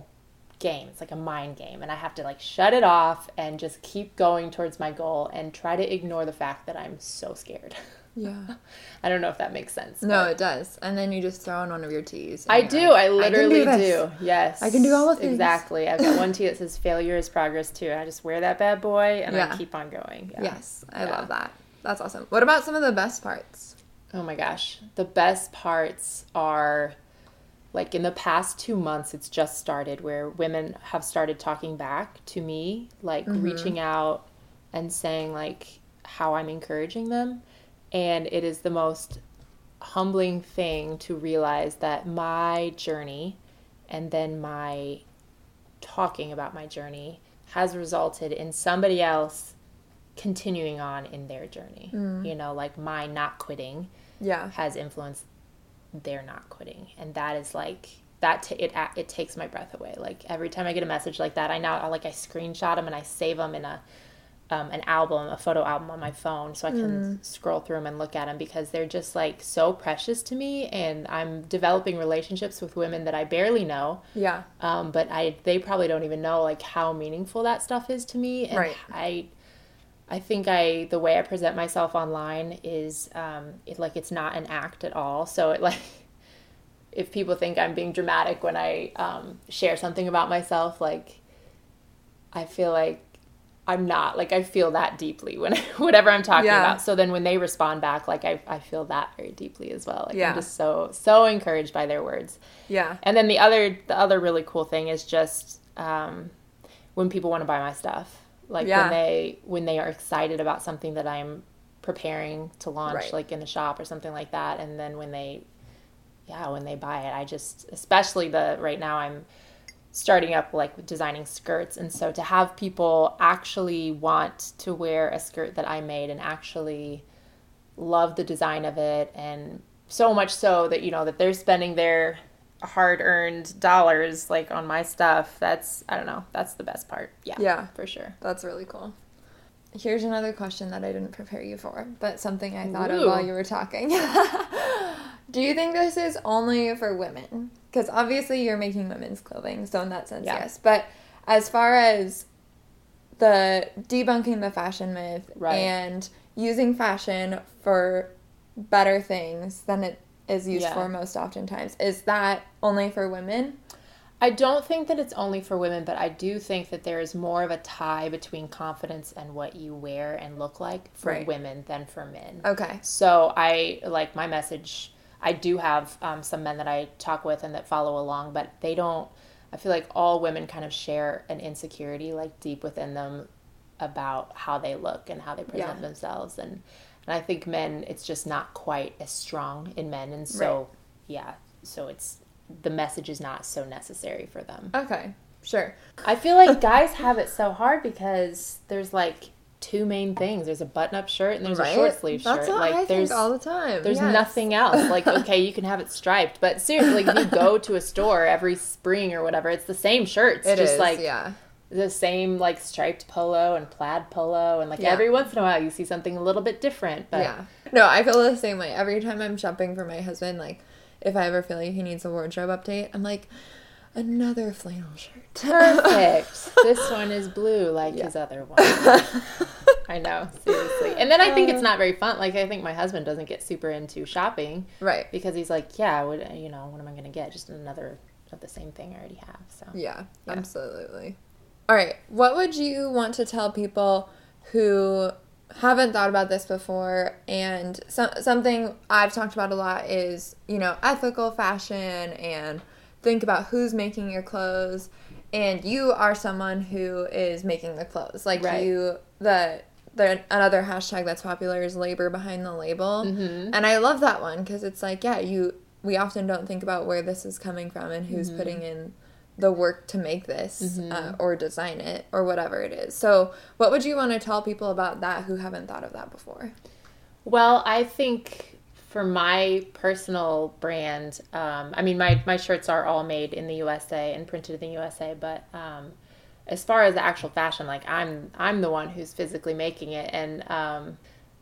[SPEAKER 2] game. It's like a mind game and i have to like shut it off and just keep going towards my goal and try to ignore the fact that i'm so scared
[SPEAKER 1] Yeah.
[SPEAKER 2] I don't know if that makes sense.
[SPEAKER 1] No, it does. And then you just throw on one of your tees.
[SPEAKER 2] I do.
[SPEAKER 1] like,
[SPEAKER 2] I literally do,
[SPEAKER 1] this."
[SPEAKER 2] Yes.
[SPEAKER 1] I can do all the things.
[SPEAKER 2] Exactly. I've got one tee that says failure is progress too. I just wear that bad boy and
[SPEAKER 1] Yeah.
[SPEAKER 2] I keep on going. Yeah.
[SPEAKER 1] Yes, I
[SPEAKER 2] Yeah.
[SPEAKER 1] love that. That's awesome. What about some of the best parts?
[SPEAKER 2] Oh my gosh. The best parts are like in the past two months, it's just started where women have started talking back to me, like mm-hmm. reaching out and saying like how I'm encouraging them. And it is the most humbling thing to realize that my journey and then my talking about my journey has resulted in somebody else continuing on in their journey. Mm. You know, like my not quitting
[SPEAKER 1] Yeah.
[SPEAKER 2] has influenced their not quitting, and that is like that. T- it it takes my breath away. Like every time I get a message like that, I now I, like I screenshot them and I save them in a um, an album, a photo album on my phone, so I can scroll through them and look at them because they're just like so precious to me, and I'm developing relationships with women that I barely know
[SPEAKER 1] Yeah.
[SPEAKER 2] um, but I they probably don't even know like how meaningful that stuff is to me. And
[SPEAKER 1] Right.
[SPEAKER 2] I I think I the way I present myself online is um, it like it's not an act at all. So it like if people think I'm being dramatic when I um, share something about myself, like I feel like I'm not like I feel that deeply when whatever I'm talking
[SPEAKER 1] Yeah.
[SPEAKER 2] about. So then when they respond back, like I, I feel that very deeply as well. Like
[SPEAKER 1] Yeah.
[SPEAKER 2] I'm just so so encouraged by their words.
[SPEAKER 1] Yeah.
[SPEAKER 2] And then the other the other really cool thing is just um, when people want to buy my stuff, like
[SPEAKER 1] Yeah.
[SPEAKER 2] when they when they are excited about something that I'm preparing to launch,
[SPEAKER 1] Right.
[SPEAKER 2] like in the shop or something like that, and then when they, yeah, when they buy it, I just especially the right now I'm starting up like designing skirts and so to have people actually want to wear a skirt that I made and actually love the design of it and so much so that you know that they're spending their hard earned dollars like on my stuff that's I don't know that's the best part yeah
[SPEAKER 1] Yeah.
[SPEAKER 2] for sure
[SPEAKER 1] That's really cool. Here's another question that I didn't prepare you for, but something I thought of while you were talking. Do you think this is only for women? Because obviously you're making women's clothing, so in that sense,
[SPEAKER 2] Yeah.
[SPEAKER 1] yes. But as far as the debunking the fashion myth
[SPEAKER 2] Right.
[SPEAKER 1] and using fashion for better things than it is used
[SPEAKER 2] Yeah.
[SPEAKER 1] for most oftentimes, is that only for women?
[SPEAKER 2] I don't think that it's only for women, but I do think that there is more of a tie between confidence and what you wear and look like for
[SPEAKER 1] Right.
[SPEAKER 2] women than for men.
[SPEAKER 1] Okay.
[SPEAKER 2] So I like my message. I do have um, some men that I talk with and that follow along, but they don't. I feel like all women kind of share an insecurity like deep within them about how they look and how they present
[SPEAKER 1] Yeah.
[SPEAKER 2] themselves, and and I think men it's just not quite as strong in men, and so
[SPEAKER 1] Right.
[SPEAKER 2] yeah, so it's the message is not so necessary for them.
[SPEAKER 1] Okay. Sure.
[SPEAKER 2] I feel like guys have it so hard because there's like two main things. There's a button-up shirt and there's a short sleeve
[SPEAKER 1] That's
[SPEAKER 2] shirt.
[SPEAKER 1] what
[SPEAKER 2] like
[SPEAKER 1] I
[SPEAKER 2] there's
[SPEAKER 1] think all the time.
[SPEAKER 2] there's
[SPEAKER 1] yes.
[SPEAKER 2] nothing else. Like okay, you can have it striped, but seriously, like you go to a store every spring or whatever, it's the same shirts.
[SPEAKER 1] It
[SPEAKER 2] just
[SPEAKER 1] is,
[SPEAKER 2] like
[SPEAKER 1] yeah.
[SPEAKER 2] the same like striped polo and plaid polo and like
[SPEAKER 1] Yeah.
[SPEAKER 2] every once in a while you see something a little bit different. But
[SPEAKER 1] Yeah. No, I feel the same way. Every time I'm shopping for my husband, like if I ever feel like he needs a wardrobe update, I'm like, another flannel shirt.
[SPEAKER 2] perfect. this one is blue like his other one. I know, seriously. And then I think
[SPEAKER 1] Uh.
[SPEAKER 2] it's not very fun. Like I think my husband doesn't get super into shopping
[SPEAKER 1] right.
[SPEAKER 2] because he's like, yeah, what you know, what am I going to get? Just another of the same thing I already have. So
[SPEAKER 1] Yeah,
[SPEAKER 2] Yeah.
[SPEAKER 1] absolutely. All right. What would you want to tell people who haven't thought about this before and so, something I've talked about a lot is, you know, ethical fashion and think about who's making your clothes and you are someone who is making the clothes. Like
[SPEAKER 2] Right.
[SPEAKER 1] you the the another hashtag that's popular is labor behind the label.
[SPEAKER 2] Mm-hmm.
[SPEAKER 1] And I love that one because it's like, yeah, you we often don't think about where this is coming from and who's putting in the work to make this uh, or design it or whatever it is. So, what would you want to tell people about that who haven't thought of that before?
[SPEAKER 2] Well, I think for my personal brand, um, I mean, my, my shirts are all made in the USA and printed in the USA, but um, as far as the actual fashion, like I'm I'm the one who's physically making it, and um,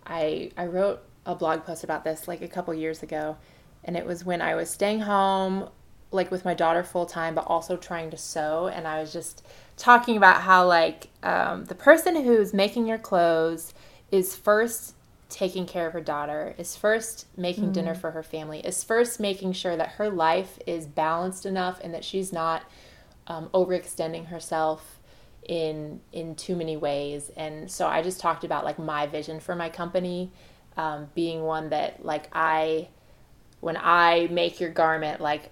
[SPEAKER 2] I I wrote a blog post about this like a couple years ago, and it was when I was staying home like with my daughter full time, but also trying to sew, and I was just talking about how like um, the person who's making your clothes is first taking care of her daughter, is first making dinner for her family, is first making sure that her life is balanced enough and that she's not um, overextending herself in in too many ways. And so I just talked about like my vision for my company um, being one that like I when I make your garment like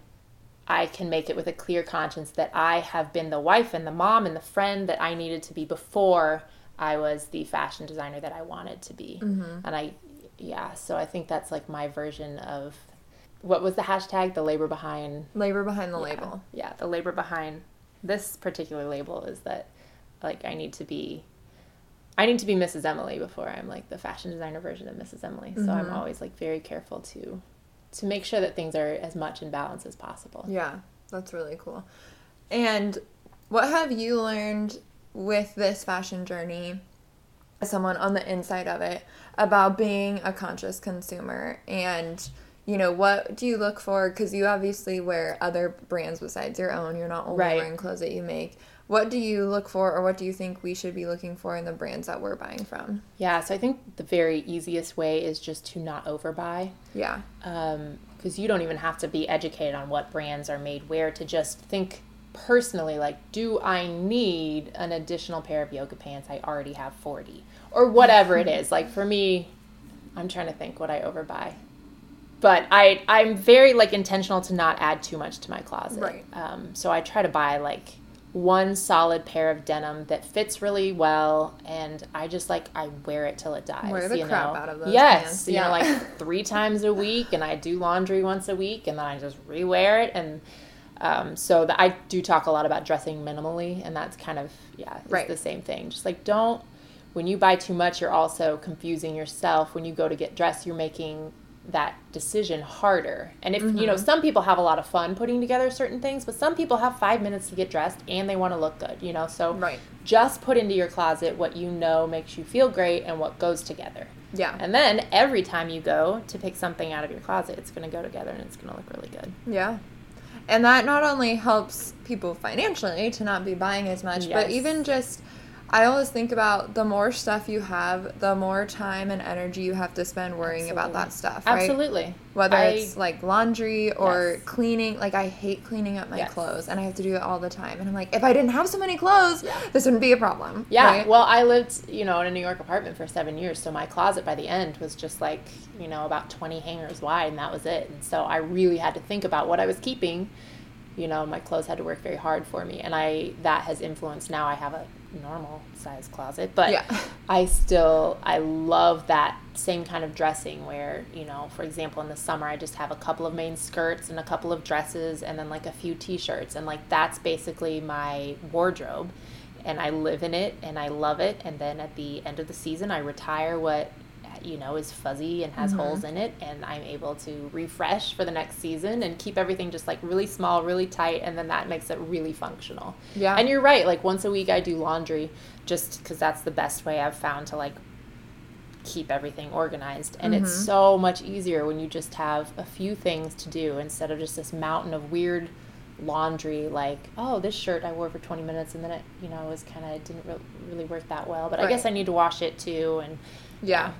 [SPEAKER 2] I can make it with a clear conscience that I have been the wife and the mom and the friend that I needed to be before I was the fashion designer that I wanted to be.
[SPEAKER 1] Mm-hmm.
[SPEAKER 2] And I, yeah, so I think that's like my version of what was the hashtag? The labor behind.
[SPEAKER 1] Labor behind the
[SPEAKER 2] yeah,
[SPEAKER 1] label.
[SPEAKER 2] Yeah, the labor behind this particular label is that like I need to be. I need to be Mrs. Emily before I'm like the fashion designer version of Mrs. Emily. So I'm
[SPEAKER 1] Mhm.
[SPEAKER 2] always like very careful to to make sure that things are as much in balance as possible.
[SPEAKER 1] Yeah, that's really cool. And what have you learned with this fashion journey as someone on the inside of it about being a conscious consumer and you know what do you look for because you obviously wear other brands besides your own you're not only
[SPEAKER 2] Right.
[SPEAKER 1] wearing clothes that you make what do you look for or what do you think we should be looking for in the brands that we're buying from?
[SPEAKER 2] Yeah, so I think the very easiest way is just to not overbuy.
[SPEAKER 1] yeah.
[SPEAKER 2] Because you don't even have to be educated on what brands are made where to just think personally like do i need an additional pair of yoga pants? I already have 40 or whatever it is. Like for me i'm trying to think what i overbuy. But i i'm very like intentional to not add too much to my closet.
[SPEAKER 1] Right.
[SPEAKER 2] um, so i try to buy like one solid pair of denim that fits really well and i just like i wear it till it dies
[SPEAKER 1] Wear the
[SPEAKER 2] you
[SPEAKER 1] crap
[SPEAKER 2] know?
[SPEAKER 1] out of those
[SPEAKER 2] yes
[SPEAKER 1] pants,
[SPEAKER 2] you
[SPEAKER 1] yeah.
[SPEAKER 2] know like three times a week and I do laundry once a week and then I just rewear it and um, so that I do talk a lot about dressing minimally and that's kind of yeah it's
[SPEAKER 1] Right.
[SPEAKER 2] the same thing just like don't when you buy too much you're also confusing yourself when you go to get dressed you're making that decision harder and if you
[SPEAKER 1] Mm-hmm.
[SPEAKER 2] know some people have a lot of fun putting together certain things but some people have five minutes to get dressed and they want to look good you know so
[SPEAKER 1] Right.
[SPEAKER 2] just put into your closet what you know makes you feel great and what goes together
[SPEAKER 1] yeah
[SPEAKER 2] and then every time you go to pick something out of your closet, it's going to go together and it's going to look really good.
[SPEAKER 1] Yeah. And that not only helps people financially to not be buying as much, but even just I always think about the more stuff you have, the more time and energy you have to spend worrying about that stuff, right?
[SPEAKER 2] Absolutely.
[SPEAKER 1] Whether
[SPEAKER 2] I-
[SPEAKER 1] it's like laundry or
[SPEAKER 2] Yes.
[SPEAKER 1] cleaning, like I hate cleaning up my
[SPEAKER 2] Yes.
[SPEAKER 1] clothes and I have to do it all the time. And I'm like, if I didn't have so many clothes,
[SPEAKER 2] Yeah.
[SPEAKER 1] this wouldn't be a problem.
[SPEAKER 2] Yeah.
[SPEAKER 1] right?
[SPEAKER 2] Well, I lived, you know, in a New York apartment for seven years, so my closet by the end was just like, you know, about 20 hangers wide, and that was it. And so I really had to think about what I was keeping. You know, my clothes had to work very hard for me, and I that has influenced. Now I have a normal size closet, but
[SPEAKER 1] Yeah.
[SPEAKER 2] I still I love that same kind of dressing where you know, for example, in the summer I just have a couple of main skirts and a couple of dresses, and then like a few t-shirts, and like that's basically my wardrobe and I live in it and I love it. And then at the end of the season, I retire what you know is fuzzy and has mm-hmm. holes in it, and I'm able to refresh for the next season and keep everything just like really small, really tight, and then that makes it really functional.
[SPEAKER 1] Yeah.
[SPEAKER 2] And you're right. Like once a week, I do laundry just because that's the best way I've found to like keep everything organized and it's mm-hmm. so much easier when you just have a few things to do instead of just this mountain of weird laundry like oh this shirt i wore for 20 minutes and then it you know was kind of didn't re- really work that well but i guess i need to wash it too and
[SPEAKER 1] Yeah.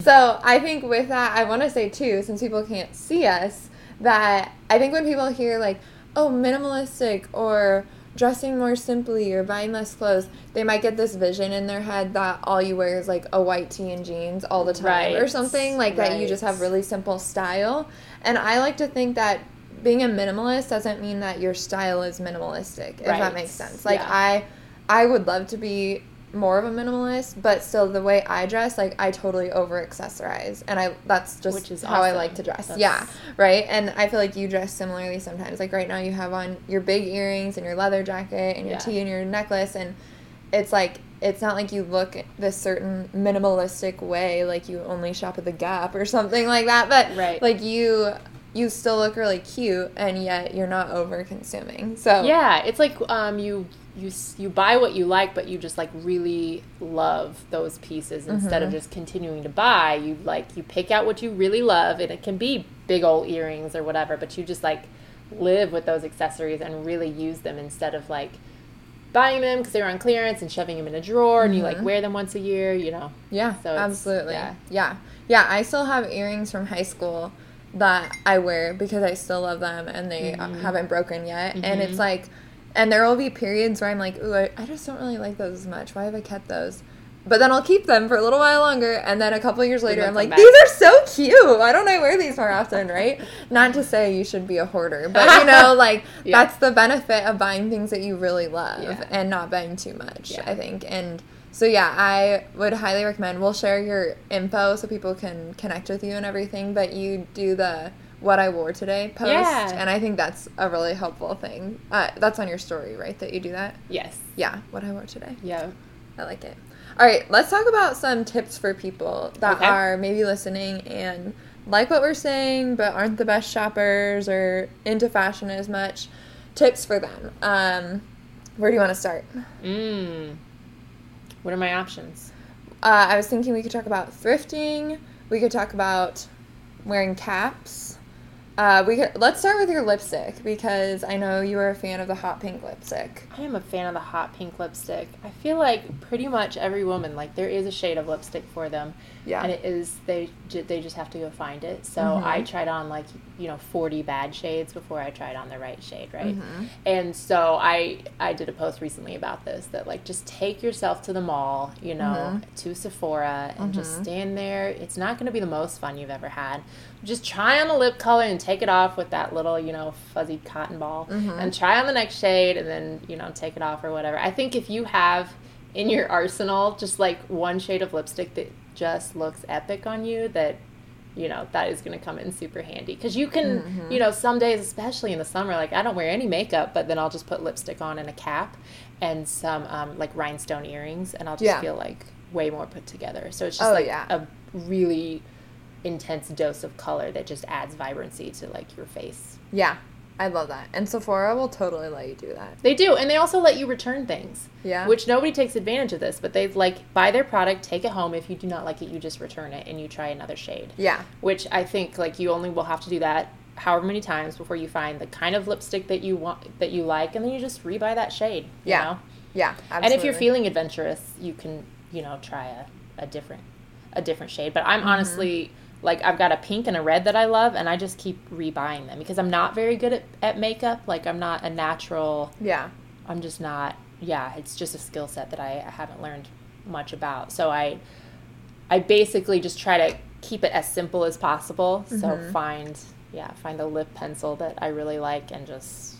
[SPEAKER 1] So I think with that, I want to say too, since people can't see us, that I think when people hear like, oh, minimalistic or dressing more simply or buying less clothes, they might get this vision in their head that all you wear is like a white tee and jeans all the time or something, like that you just have really simple style. And I like to think that being a minimalist doesn't mean that your style is minimalistic, if that makes sense. Like
[SPEAKER 2] Yeah.
[SPEAKER 1] I I would love to be more of a minimalist, but still the way I dress, like I totally over accessorize, and I that's just
[SPEAKER 2] Which is
[SPEAKER 1] how I like to dress.
[SPEAKER 2] That's-
[SPEAKER 1] Yeah, right. And I feel like you dress similarly sometimes. Like right now, you have on your big earrings and your leather jacket and your
[SPEAKER 2] Yeah.
[SPEAKER 1] tee and your necklace, and it's like it's not like you look this certain minimalistic way, like you only shop at the Gap or something like that. But
[SPEAKER 2] Right.
[SPEAKER 1] like you. You still look really cute, and yet you're not over consuming. So
[SPEAKER 2] yeah it's like um you you you buy what you like but you just like really love those pieces instead of mm-hmm. just continuing to buy you like you pick out what you really love and it can be big old earrings or whatever but you just like live with those accessories and really use them instead of like buying them because they were on clearance and shoving them in a drawer and you like mm-hmm. wear them once a year you know
[SPEAKER 1] Yeah,
[SPEAKER 2] So it's-
[SPEAKER 1] absolutely.
[SPEAKER 2] yeah.
[SPEAKER 1] Yeah. Yeah, I still have earrings from high school that I wear because I still love them and they uh,
[SPEAKER 2] Mm-hmm.
[SPEAKER 1] haven't broken yet. And it's mm-hmm. like, and there will be periods where I'm like, ooh, I, I just don't really like those as much. Why have I kept those? But then I'll keep them for a little while longer, and then a couple years later, I'm like,
[SPEAKER 2] back.
[SPEAKER 1] these are so cute. Why don't I wear these more often, right? Not to say you should be a hoarder, but you know, like
[SPEAKER 2] Yeah.
[SPEAKER 1] that's the benefit of buying things that you really love
[SPEAKER 2] Yeah.
[SPEAKER 1] and not buying too much.
[SPEAKER 2] Yeah.
[SPEAKER 1] I think, and so yeah, I would highly recommend. We'll share your info so people can connect with you and everything. But you do the what I wore today post,
[SPEAKER 2] Yeah.
[SPEAKER 1] and I think that's a really helpful thing. Uh, that's on your story, right? That you do that.
[SPEAKER 2] Yes.
[SPEAKER 1] Yeah, what I wore today.
[SPEAKER 2] Yeah.
[SPEAKER 1] I like it. All right, let's talk about some tips for people that
[SPEAKER 2] Okay.
[SPEAKER 1] are maybe listening and like what we're saying, but aren't the best shoppers or into fashion as much. Tips for them. Um, where do you want to start?
[SPEAKER 2] Mm. What are my options?
[SPEAKER 1] Uh, I was thinking we could talk about thrifting. We could talk about wearing caps. Uh, we let's start with your lipstick because I know you are a fan of the hot pink lipstick.
[SPEAKER 2] I am a fan of the hot pink lipstick. I feel like pretty much every woman, like there is a shade of lipstick for them,
[SPEAKER 1] Yeah.
[SPEAKER 2] and it is they they just have to go find it. So
[SPEAKER 1] Mhm.
[SPEAKER 2] I tried on like you know forty bad shades before I tried on the right shade, right?
[SPEAKER 1] Mhm.
[SPEAKER 2] And so I I did a post recently about this that like just take yourself to the mall, you know, to Sephora and just
[SPEAKER 1] Mhm.
[SPEAKER 2] stand there. It's not going to be the most fun you've ever had. Just try on the lip color and take it off with that little, you know, fuzzy cotton ball
[SPEAKER 1] Mhm.
[SPEAKER 2] and try on the next shade and then, you know, take it off or whatever. I think if you have in your arsenal just like one shade of lipstick that just looks epic on you that you know that is going to come in super handy because you can
[SPEAKER 1] Mhm.
[SPEAKER 2] you know some days especially in the summer like i don't wear any makeup but then i'll just put lipstick on and a cap and some um, like rhinestone earrings and i'll just
[SPEAKER 1] Yeah.
[SPEAKER 2] feel like way more put together so it's just
[SPEAKER 1] Oh,
[SPEAKER 2] like
[SPEAKER 1] yeah.
[SPEAKER 2] a really intense dose of color that just adds vibrancy to like your face
[SPEAKER 1] Yeah, I love that. And Sephora will totally let you do that.
[SPEAKER 2] they do and they also let you return things
[SPEAKER 1] Yeah.
[SPEAKER 2] which nobody takes advantage of this but they like buy their product take it home if you do not like it you just return it and you try another shade
[SPEAKER 1] yeah.
[SPEAKER 2] which I think like you only will have to do that however many times before you find the kind of lipstick that you want that you like and then you just rebuy that shade you
[SPEAKER 1] Yeah,
[SPEAKER 2] know?
[SPEAKER 1] Yeah.
[SPEAKER 2] and if you're feeling adventurous you can you know try a, a different a different shade but i'm mm-hmm. honestly like i've got a pink and a red that i love and i just keep rebuying them because i'm not very good at, at makeup like i'm not a natural
[SPEAKER 1] Yeah.
[SPEAKER 2] I'm just not. Yeah, it's just a skill set that I, haven't learned much about. So I, I basically just try to keep it as simple as possible. So
[SPEAKER 1] Mhm.
[SPEAKER 2] find, yeah, find a lip pencil that I really like and just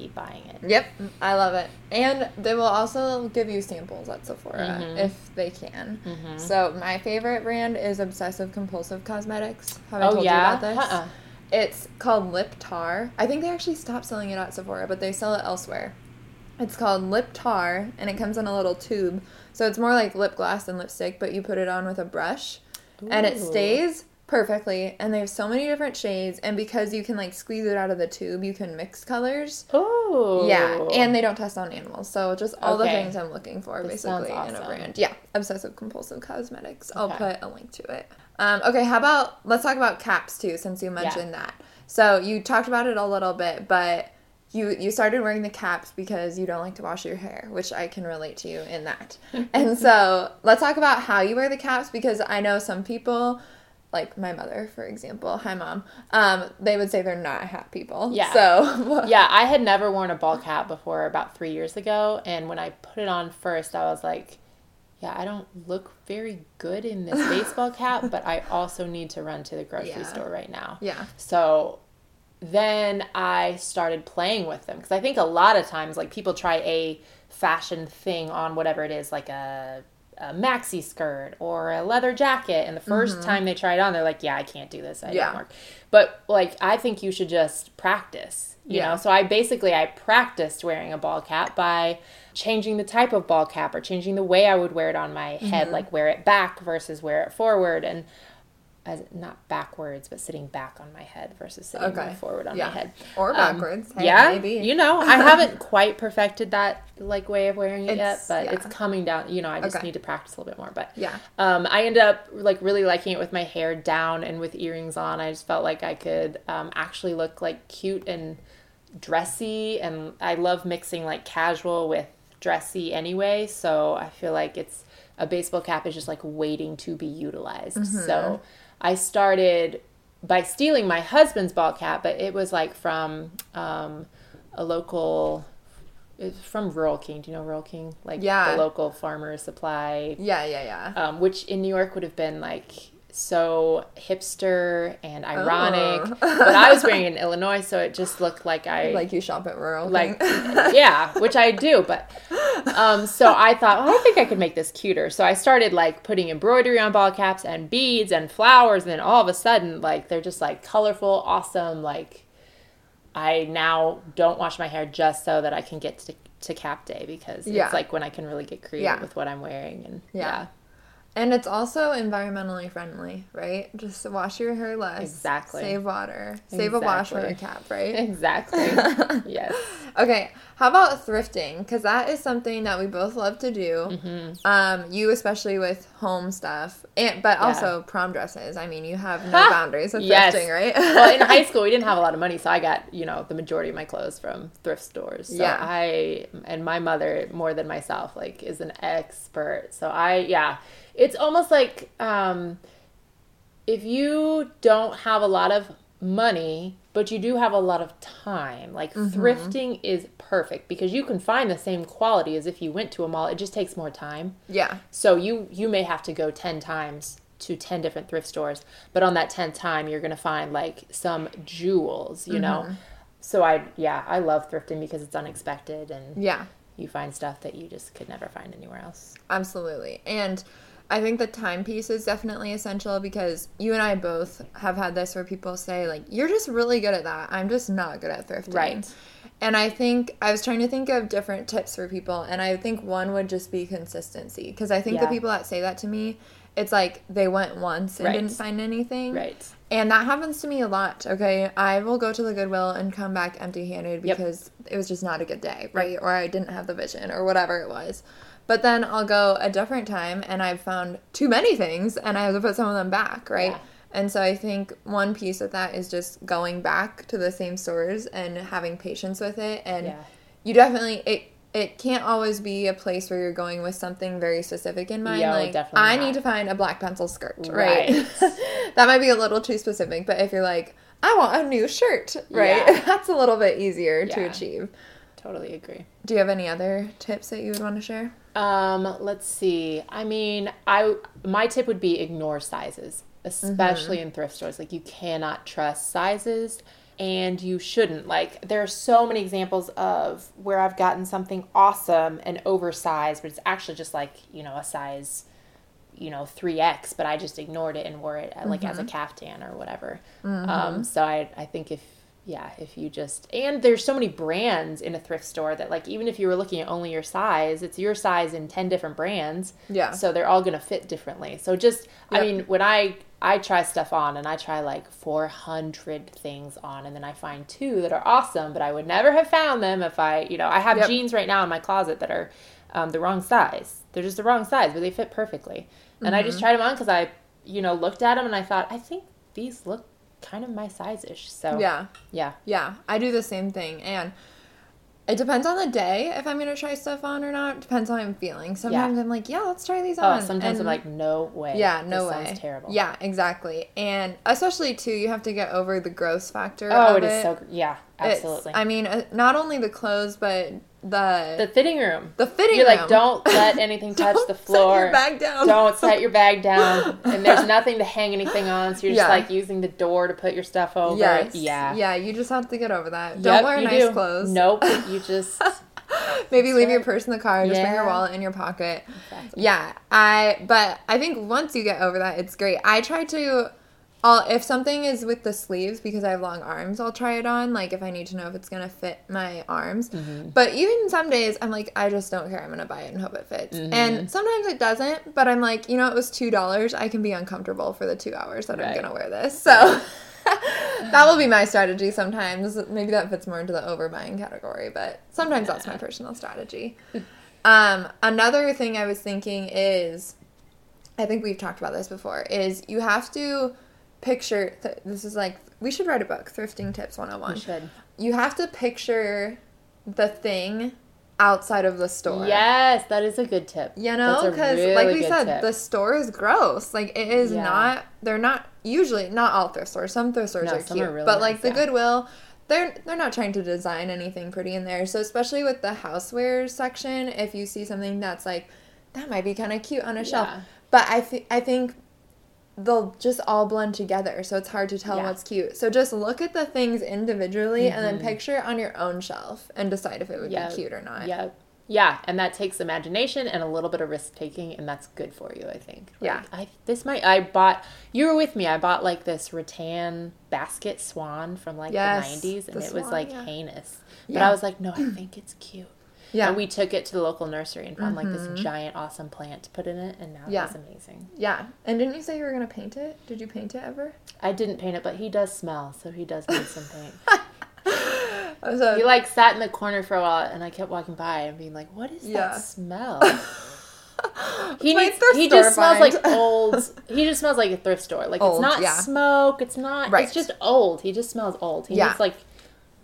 [SPEAKER 2] keep buying it.
[SPEAKER 1] Yep. I love it. And they will also give you samples at Sephora
[SPEAKER 2] Mhm.
[SPEAKER 1] if they can.
[SPEAKER 2] Mhm.
[SPEAKER 1] So my favorite brand is Obsessive Compulsive Cosmetics. Have I
[SPEAKER 2] Oh
[SPEAKER 1] told
[SPEAKER 2] yeah.
[SPEAKER 1] you about this?
[SPEAKER 2] Uh-uh.
[SPEAKER 1] It's called Lip Tar. I think they actually stopped selling it at Sephora, but they sell it elsewhere. It's called Lip Tar, and it comes in a little tube. So it's more like lip gloss than lipstick, but you put it on with a brush, and it stays perfectly. And there's so many different shades, and because you can like squeeze it out of the tube, you can mix colors.
[SPEAKER 2] Oh.
[SPEAKER 1] Yeah, and they don't test on animals, so just all the things I'm looking for
[SPEAKER 2] This
[SPEAKER 1] basically in a brand. Yeah, obsessive compulsive cosmetics. I'll put a link to it. Um, okay, how about let's talk about caps too, since you mentioned that. So you talked about it a little bit, but you you started wearing the caps because you don't like to wash your hair, which I can relate to you in that. and so let's talk about how you wear the caps because I know some people. Like my mother, for example. Hi, mom. Um, they would say they're not hat people.
[SPEAKER 2] Yeah.
[SPEAKER 1] So
[SPEAKER 2] yeah, I had never worn a ball cap before about three years ago, and when I put it on first, I was like, "Yeah, I don't look very good in this baseball cap, but I also need to run to the grocery
[SPEAKER 1] Yeah.
[SPEAKER 2] store right now."
[SPEAKER 1] Yeah.
[SPEAKER 2] So then I started playing with them because I think a lot of times, like people try a fashion thing on whatever it is, like a, a maxi skirt or a leather jacket, and the 1st time they try it on, they're like, "Yeah, I can't do this. I
[SPEAKER 1] Mm-hmm. Yeah.
[SPEAKER 2] don't work." But like, I think you should just practice. You
[SPEAKER 1] Yeah.
[SPEAKER 2] know, so I basically I practiced wearing a ball cap by changing the type of ball cap or changing the way I would wear it on my head,
[SPEAKER 1] Mm-hmm.
[SPEAKER 2] like wear it back versus wear it forward, and as not backwards, but sitting back on my head versus sitting
[SPEAKER 1] Okay.
[SPEAKER 2] forward on
[SPEAKER 1] Yeah.
[SPEAKER 2] my head.
[SPEAKER 1] Or
[SPEAKER 2] Um,
[SPEAKER 1] backwards. Hey,
[SPEAKER 2] yeah,
[SPEAKER 1] maybe.
[SPEAKER 2] you know, I haven't quite perfected that like way of wearing it yet, but
[SPEAKER 1] yeah.
[SPEAKER 2] it's coming down. You know, I just
[SPEAKER 1] Okay.
[SPEAKER 2] need to practice a little bit more. But
[SPEAKER 1] Yeah.
[SPEAKER 2] um, I ended up like really liking it with my hair down and with earrings on. I just felt like I could um, actually look like cute and dressy, and I love mixing like casual with dressy anyway. So I feel like it's a baseball cap is just like waiting to be utilized.
[SPEAKER 1] Mm-hmm.
[SPEAKER 2] So I started by stealing my husband's ball cap, but it was like from um, a local. It's from Rural King. Do you know Rural King? Like
[SPEAKER 1] Yeah.
[SPEAKER 2] the local farmer supply
[SPEAKER 1] Yeah, yeah, yeah.
[SPEAKER 2] um, which in New York would have been like so hipster and ironic.
[SPEAKER 1] Oh.
[SPEAKER 2] but I was wearing it in Illinois, so it just looked like I
[SPEAKER 1] like you shop at rural.
[SPEAKER 2] like yeah, which I do. But um, so I thought, well, I think I could make this cuter. So I started like putting embroidery on ball caps and beads and flowers, and then all of a sudden, like they're just like colorful, awesome. Like I now don't wash my hair just so that I can get to to cap day because
[SPEAKER 1] Yeah.
[SPEAKER 2] it's like when I can really get creative
[SPEAKER 1] Yeah.
[SPEAKER 2] with what I'm wearing and
[SPEAKER 1] Yeah.
[SPEAKER 2] yeah.
[SPEAKER 1] And it's also environmentally friendly, right? Just wash your hair less.
[SPEAKER 2] Exactly.
[SPEAKER 1] Save water. Save a wash for a
[SPEAKER 2] Exactly.
[SPEAKER 1] cap, right?
[SPEAKER 2] Exactly. yes.
[SPEAKER 1] Okay, how about thrifting? Because that is something that we both love to do.
[SPEAKER 2] Mm-hmm.
[SPEAKER 1] Um, you especially with home stuff, and but
[SPEAKER 2] Yeah.
[SPEAKER 1] also prom dresses. I mean, you have no boundaries with
[SPEAKER 2] Yes.
[SPEAKER 1] thrifting, right?
[SPEAKER 2] well, in high school, we didn't have a lot of money, so I got you know the majority of my clothes from thrift stores. So
[SPEAKER 1] Yeah.
[SPEAKER 2] I and my mother more than myself like is an expert. So I yeah, it's almost like um, if you don't have a lot of money, but you do have a lot of time. Like
[SPEAKER 1] Mm-hmm.
[SPEAKER 2] thrifting is perfect because you can find the same quality as if you went to a mall. It just takes more time.
[SPEAKER 1] yeah,
[SPEAKER 2] So you you may have to go 10 times to 10 different thrift stores, but on that 10th time you're going to find like some jewels, you know. So I yeah, I love thrifting because it's unexpected and
[SPEAKER 1] yeah.
[SPEAKER 2] you find stuff that you just could never find anywhere else.
[SPEAKER 1] Absolutely. And I think the timepiece is definitely essential because you and I both have had this where people say, like, you're just really good at that. I'm just not good at thrifting.
[SPEAKER 2] Right.
[SPEAKER 1] And I think I was trying to think of different tips for people, and I think one would just be consistency. Because I think the people that say that to me, it's like they went once and
[SPEAKER 2] Right.
[SPEAKER 1] didn't find anything.
[SPEAKER 2] Right.
[SPEAKER 1] And that happens to me a lot, okay? I will go to the Goodwill and come back empty handed
[SPEAKER 2] Yep.
[SPEAKER 1] because it was just not a good day, right? Or I didn't have the vision or whatever it was. But then I'll go a different time and I've found too many things and I have to put some of them back, right?
[SPEAKER 2] Yeah.
[SPEAKER 1] And so I think one piece of that is just going back to the same stores and having patience with it. And
[SPEAKER 2] Yeah.
[SPEAKER 1] you definitely, it, it can't always be a place where you're going with something very specific in mind.
[SPEAKER 2] Yo,
[SPEAKER 1] like,
[SPEAKER 2] definitely
[SPEAKER 1] I
[SPEAKER 2] not.
[SPEAKER 1] need to find a black pencil skirt, right?
[SPEAKER 2] Right.
[SPEAKER 1] that might be a little too specific, but if you're like, I want a new shirt, right?
[SPEAKER 2] Yeah.
[SPEAKER 1] That's a little bit easier to achieve.
[SPEAKER 2] Totally agree.
[SPEAKER 1] Do you have any other tips that you would want to share?
[SPEAKER 2] Um, let's see. I mean, I my tip would be ignore sizes, especially in thrift stores. Like you cannot trust sizes and you shouldn't. Like there are so many examples of where I've gotten something awesome and oversized, but it's actually just like, you know, a size you know 3x but i just ignored it and wore it uh, like as a caftan or whatever um, so I, I think if yeah if you just and there's so many brands in a thrift store that like even if you were looking at only your size it's your size in 10 different brands
[SPEAKER 1] Yeah.
[SPEAKER 2] so they're all going to fit differently so just i mean when i i try stuff on and i try like 400 things on and then i find two that are awesome but i would never have found them if i you know i have
[SPEAKER 1] Yep.
[SPEAKER 2] jeans right now in my closet that are um, the wrong size they're just the wrong size but they fit perfectly and i just
[SPEAKER 1] Mm-hmm.
[SPEAKER 2] tried them on because i you know looked at them and i thought i think these look kind of my size ish so
[SPEAKER 1] Yeah.
[SPEAKER 2] yeah
[SPEAKER 1] Yeah, I do the same thing. And it depends on the day if I'm going to try stuff on or not. Depends on how I'm feeling. Sometimes I'm like, yeah, let's try these
[SPEAKER 2] oh
[SPEAKER 1] on.
[SPEAKER 2] sometimes i'm like no way
[SPEAKER 1] yeah, no
[SPEAKER 2] this
[SPEAKER 1] way.
[SPEAKER 2] sounds terrible
[SPEAKER 1] Yeah, exactly. And especially too, you have to get over the gross factor.
[SPEAKER 2] oh
[SPEAKER 1] of
[SPEAKER 2] it is so gr- yeah
[SPEAKER 1] It's-
[SPEAKER 2] absolutely
[SPEAKER 1] I mean, uh, not only the clothes, but the
[SPEAKER 2] the fitting room
[SPEAKER 1] the fitting
[SPEAKER 2] You're
[SPEAKER 1] room.
[SPEAKER 2] like, don't let anything touch
[SPEAKER 1] Don't
[SPEAKER 2] the
[SPEAKER 1] set
[SPEAKER 2] floor.
[SPEAKER 1] your bag down.
[SPEAKER 2] Don't set your bag down. And there's nothing to hang anything on, so you're just like using the door to put your stuff over.
[SPEAKER 1] Yes.
[SPEAKER 2] Yeah.
[SPEAKER 1] Yeah, you just have to get over that.
[SPEAKER 2] Yep,
[SPEAKER 1] Don't wear nice
[SPEAKER 2] do.
[SPEAKER 1] clothes.
[SPEAKER 2] Nope. You just
[SPEAKER 1] Maybe leave your purse in the car. Just bring your wallet in your pocket.
[SPEAKER 2] Exactly.
[SPEAKER 1] Yeah, I. But I think once you get over that, it's great. I try to. I'll, if something is with the sleeves because I have long arms, I'll try it on. Like if I need to know if it's gonna fit my arms.
[SPEAKER 2] Mm-hmm.
[SPEAKER 1] But even some days, I'm like, I just don't care. I'm gonna buy it and hope it fits.
[SPEAKER 2] Mm-hmm.
[SPEAKER 1] And sometimes it doesn't. But I'm like, you know, it was two dollars. I can be uncomfortable for the two hours that I'm gonna wear this. So. that will be my strategy sometimes. Maybe that fits more into the overbuying category, but sometimes that's my personal strategy. Um, another thing I was thinking is, I think we've talked about this before, is you have to picture, th- this is like, we should write a book, Thrifting Tips 101.
[SPEAKER 2] you should.
[SPEAKER 1] You have to picture the thing outside of the store.
[SPEAKER 2] Yes, that is a good tip.
[SPEAKER 1] You know, because
[SPEAKER 2] really
[SPEAKER 1] like we said,
[SPEAKER 2] tip.
[SPEAKER 1] the store is gross. Like it is
[SPEAKER 2] Yeah.
[SPEAKER 1] not. They're not usually not all thrift stores. Some thrift stores
[SPEAKER 2] No,
[SPEAKER 1] are cute,
[SPEAKER 2] are really
[SPEAKER 1] but like the
[SPEAKER 2] yeah.
[SPEAKER 1] Goodwill, they're they're not trying to design anything pretty in there. So especially with the housewares section, if you see something that's like that might be kind of cute on a shelf,
[SPEAKER 2] Yeah.
[SPEAKER 1] but I think I think they'll just all blend together, so it's hard to tell
[SPEAKER 2] Yeah.
[SPEAKER 1] what's cute. So just look at the things individually and then
[SPEAKER 2] Mhm.
[SPEAKER 1] picture it on your own shelf and decide if it would
[SPEAKER 2] Yep.
[SPEAKER 1] be cute or not.
[SPEAKER 2] yeah Yeah, and that takes imagination and a little bit of risk taking, and that's good for you, I think. Like,
[SPEAKER 1] Yeah.
[SPEAKER 2] I this might I bought. You were with me. I bought like this rattan basket swan from like
[SPEAKER 1] Yes,
[SPEAKER 2] the nineties, and
[SPEAKER 1] the
[SPEAKER 2] it was
[SPEAKER 1] swan,
[SPEAKER 2] like
[SPEAKER 1] yeah.
[SPEAKER 2] heinous. But
[SPEAKER 1] Yeah.
[SPEAKER 2] I was like, no, I think it's cute.
[SPEAKER 1] Yeah.
[SPEAKER 2] And we took it to the local nursery and found like
[SPEAKER 1] Mhm.
[SPEAKER 2] this giant, awesome plant to put in it, and now
[SPEAKER 1] Yeah.
[SPEAKER 2] it's amazing.
[SPEAKER 1] Yeah. And didn't you say you were gonna paint it? Did you paint it ever?
[SPEAKER 2] I didn't paint it, but he does smell, so he does need some paint.
[SPEAKER 1] So
[SPEAKER 2] He like sat in the corner for a while, and I kept walking by and being like, "What is
[SPEAKER 1] Yeah.
[SPEAKER 2] that smell?" He needs, he just smells
[SPEAKER 1] find.
[SPEAKER 2] like old. He just smells like a thrift store. Like
[SPEAKER 1] Old,
[SPEAKER 2] it's not
[SPEAKER 1] yeah.
[SPEAKER 2] smoke. It's not.
[SPEAKER 1] Right.
[SPEAKER 2] It's just old. He just smells old. He
[SPEAKER 1] Yeah.
[SPEAKER 2] needs like.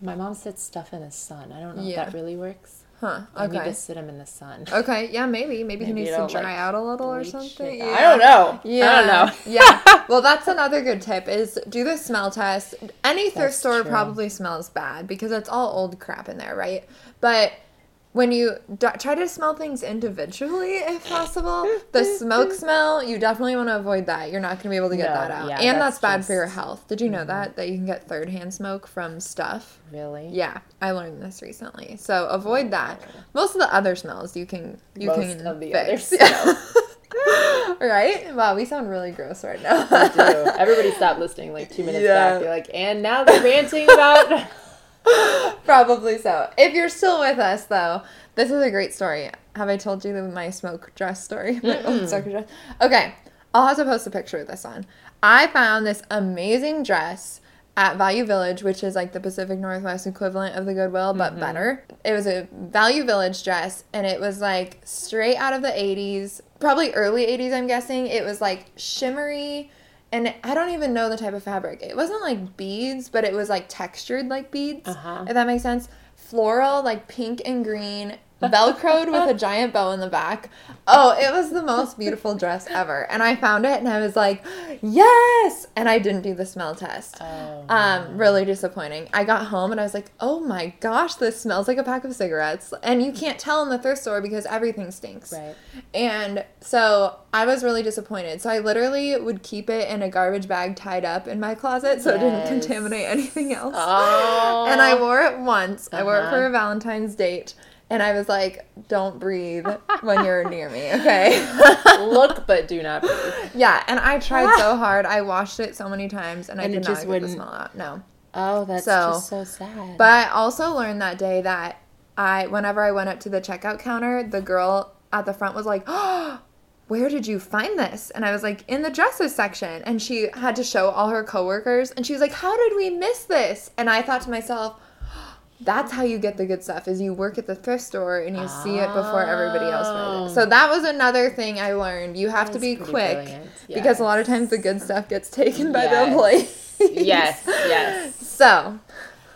[SPEAKER 2] My mom sits stuff in the sun. I don't know
[SPEAKER 1] Yeah.
[SPEAKER 2] if that really works.
[SPEAKER 1] Huh.
[SPEAKER 2] I need
[SPEAKER 1] Okay.
[SPEAKER 2] to sit him in the sun.
[SPEAKER 1] Okay. Yeah. Maybe. Maybe, he needs to dry
[SPEAKER 2] like,
[SPEAKER 1] out a little or something.
[SPEAKER 2] it. I don't know.
[SPEAKER 1] Yeah.
[SPEAKER 2] I don't know.
[SPEAKER 1] yeah. Well, that's another good tip is do the smell test. Any thrift store
[SPEAKER 2] true.
[SPEAKER 1] probably smells bad because it's all old crap in there, right? But when you d- try to smell things individually, if possible, the smoke smell, you definitely want to avoid that. You're not going to be able to get
[SPEAKER 2] No,
[SPEAKER 1] that out.
[SPEAKER 2] yeah,
[SPEAKER 1] and that's,
[SPEAKER 2] that's
[SPEAKER 1] bad for your
[SPEAKER 2] Mm-hmm.
[SPEAKER 1] health. Did you know that? That you can get third hand smoke from stuff?
[SPEAKER 2] Really?
[SPEAKER 1] Yeah, I learned this recently. So avoid that. Most of the other smells you can you
[SPEAKER 2] Most
[SPEAKER 1] can
[SPEAKER 2] of the
[SPEAKER 1] fix. right? Wow, we sound really gross right now.
[SPEAKER 2] Do. Everybody stopped listening like two minutes
[SPEAKER 1] Yeah.
[SPEAKER 2] back. They're like, and now they're ranting about.
[SPEAKER 1] Probably so. If you're still with us, though, this is a great story. Have I told you the, my smoke dress story? My old smoke dress. Okay, I'll have to post a picture of this on. I found this amazing dress at Value Village, which is like the Pacific Northwest equivalent of the Goodwill, but mm-hmm. better. It was a Value Village dress, and it was like straight out of the 80s, probably early 80s, I'm guessing. It was like shimmery. And I don't even know the type of fabric. It wasn't like beads, but it was like textured like beads.
[SPEAKER 2] Uh-huh.
[SPEAKER 1] If that makes sense. Floral, like pink and green, velcroed with a giant bow in the back. Oh, it was the most beautiful dress ever. And I found it and I was like, yes! And I didn't do the smell test.
[SPEAKER 2] Oh,
[SPEAKER 1] Um, really disappointing. I got home and I was like, oh my gosh, this smells like a pack of cigarettes. And you can't tell in the thrift store because everything stinks.
[SPEAKER 2] Right.
[SPEAKER 1] And so I was really disappointed. So I literally would keep it in a garbage bag tied up in my closet so it didn't contaminate anything else.
[SPEAKER 2] Oh.
[SPEAKER 1] And I wore it once. I wore it for
[SPEAKER 2] Uh-huh.
[SPEAKER 1] a Valentine's date. And I was like, don't breathe when you're near me, okay?
[SPEAKER 2] look, but do not breathe.
[SPEAKER 1] yeah, and I tried so hard. I washed it so many times and I
[SPEAKER 2] And it
[SPEAKER 1] not
[SPEAKER 2] just
[SPEAKER 1] get the
[SPEAKER 2] wouldn't-
[SPEAKER 1] smell out. No.
[SPEAKER 2] Oh, that's
[SPEAKER 1] So-
[SPEAKER 2] just so sad.
[SPEAKER 1] But I also learned that day that I, whenever I went up to the checkout counter, the girl at the front was like, "Oh, where did you find this?" And I was like, "In the dresses section." And she had to show all her coworkers, and she was like, "How did we miss this?" And I thought to myself. That's how you get the good stuff is you work at the thrift store and you see it before everybody else finds it. So that was another thing I learned. You have to be quick
[SPEAKER 2] brilliant.
[SPEAKER 1] because a lot of times the good stuff gets taken by the employees.
[SPEAKER 2] yes, yes.
[SPEAKER 1] So,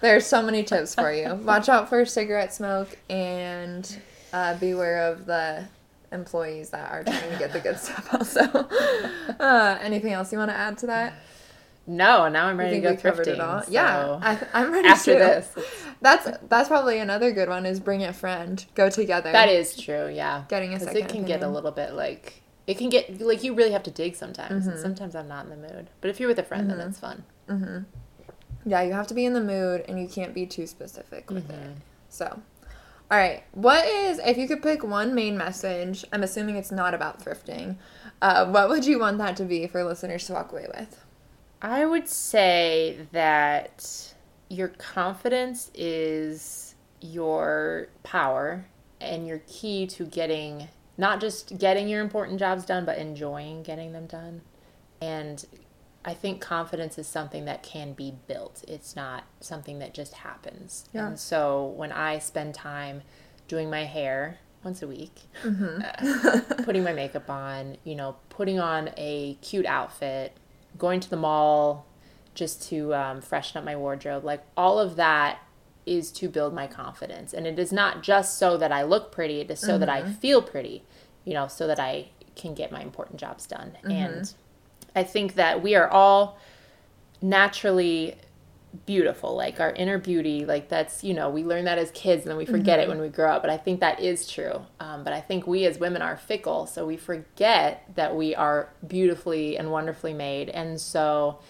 [SPEAKER 1] there's so many tips for you. Watch out for cigarette smoke and uh, beware of the employees that are trying to get the good stuff. Also, uh, anything else you want to add to that?
[SPEAKER 2] No, now I'm ready to go thrifting.
[SPEAKER 1] it all?
[SPEAKER 2] so
[SPEAKER 1] Yeah, I, I'm ready
[SPEAKER 2] after
[SPEAKER 1] too.
[SPEAKER 2] this,
[SPEAKER 1] That's that's probably another good one. Is bring a friend, go together.
[SPEAKER 2] that is true. Yeah,
[SPEAKER 1] Getting a second
[SPEAKER 2] it can get a little bit like it can get like you really have to dig sometimes.
[SPEAKER 1] Mm-hmm.
[SPEAKER 2] And sometimes I'm not in the mood. But if you're with a friend, then that's fun.
[SPEAKER 1] Yeah, you have to be in the mood, and you can't be too specific with it.
[SPEAKER 2] Mm-hmm.
[SPEAKER 1] So, all right, what is if you could pick one main message? I'm assuming it's not about thrifting. Uh, what would you want that to be for listeners to walk away with?
[SPEAKER 2] I would say that your confidence is your power and your key to getting not just getting your important jobs done, but enjoying getting them done. And I think confidence is something that can be built. It's not something that just happens.
[SPEAKER 1] Yeah.
[SPEAKER 2] And so when I spend time doing my hair once a week,
[SPEAKER 1] Mm-hmm.
[SPEAKER 2] putting my makeup on, you know, putting on a cute outfit, going to the mall just to um, freshen up my wardrobe, like all of that is to build my confidence. And it is not just so that I look pretty, it is so that I feel pretty, you know, so that I can get my important jobs done. And I think that we are all naturally beautiful like our inner beauty like that's you know we learn that as kids and then we forget it when we grow up but i think that is true. Um, but i think we as women are fickle so we forget that we are beautifully and wonderfully made and so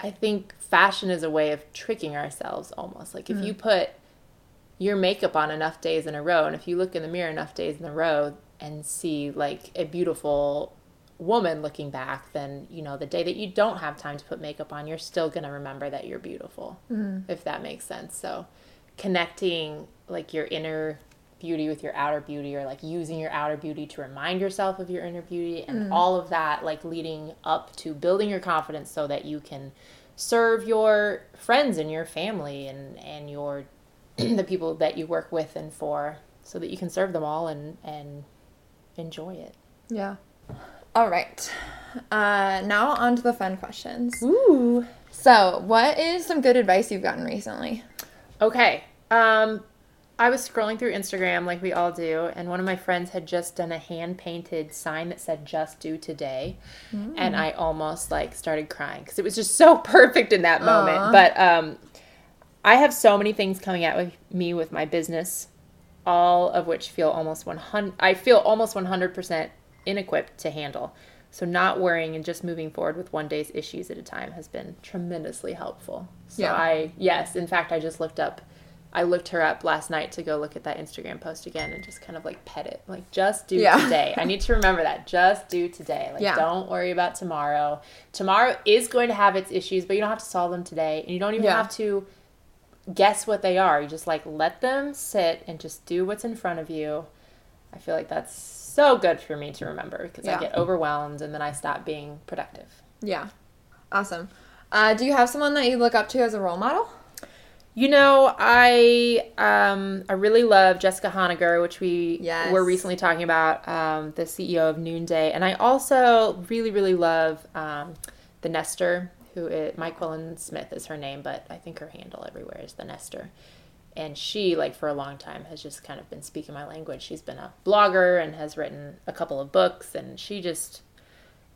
[SPEAKER 2] i think fashion is a way of tricking ourselves almost. Like if you put your makeup on enough days in a row and if you look in the mirror enough days in a row and see like a beautiful woman looking back then you know the day that you don't have time to put makeup on you're still going to remember that you're beautiful mm-hmm. if that makes sense. So connecting like your inner beauty with your outer beauty or like using your outer beauty to remind yourself of your inner beauty and mm-hmm. all of that like leading up to building your confidence so that you can serve your friends and your family and and your the people that you work with and for so that you can serve them all and and enjoy it.
[SPEAKER 1] Yeah. All right. Uh, now on to the fun questions.
[SPEAKER 2] ooh
[SPEAKER 1] So, what is some good advice you've gotten recently?
[SPEAKER 2] Okay. Um, I was scrolling through Instagram like we all do, and one of my friends had just done a hand painted sign that said "Just Do Today," and I almost like started crying because it was just so perfect in that moment.
[SPEAKER 1] Aw.
[SPEAKER 2] But um, I have so many things coming at with me with my business, all of which feel almost one hundred. I feel almost one hundred percent inequipped to handle. So not worrying and just moving forward with one day's issues at a time has been tremendously helpful. So
[SPEAKER 1] Yeah.
[SPEAKER 2] I yes, in fact I just looked up I looked her up last night to go look at that Instagram post again and just kind of like pet it. Like just do
[SPEAKER 1] Yeah.
[SPEAKER 2] today. I need to remember that. Just do today. Like
[SPEAKER 1] Yeah.
[SPEAKER 2] don't worry about tomorrow. Tomorrow is going to have its issues, but you don't have to solve them today. And you don't even
[SPEAKER 1] Yeah.
[SPEAKER 2] have to guess what they are. You just like let them sit and just do what's in front of you. I feel like that's so good for me to remember because
[SPEAKER 1] Yeah.
[SPEAKER 2] I get overwhelmed and then I stop being productive.
[SPEAKER 1] Yeah. Awesome. Uh, do you have someone that you look up to as a role model?
[SPEAKER 2] You know, I um I really love Jessica Honegger, which we
[SPEAKER 1] Yes.
[SPEAKER 2] were recently talking about, um, the CEO of Noonday, and I also really really love um, the Nester, who is Myquillyn Smith is her name, but I think her handle everywhere is the Nester. And she, like for a long time, has just kind of been speaking my language. She's been a blogger and has written a couple of books, and she just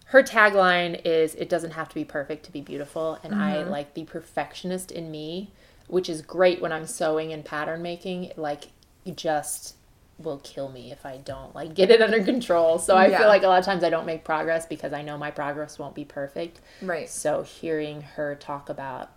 [SPEAKER 2] her tagline is it doesn't have to be perfect to be beautiful and i
[SPEAKER 1] Mm-hmm.
[SPEAKER 2] like the perfectionist in me which is great when i'm sewing and pattern making like it just will kill me if i don't like get it under control so i
[SPEAKER 1] Yeah.
[SPEAKER 2] feel like a lot of times i don't make progress because i know my progress won't be perfect
[SPEAKER 1] Right.
[SPEAKER 2] so hearing her talk about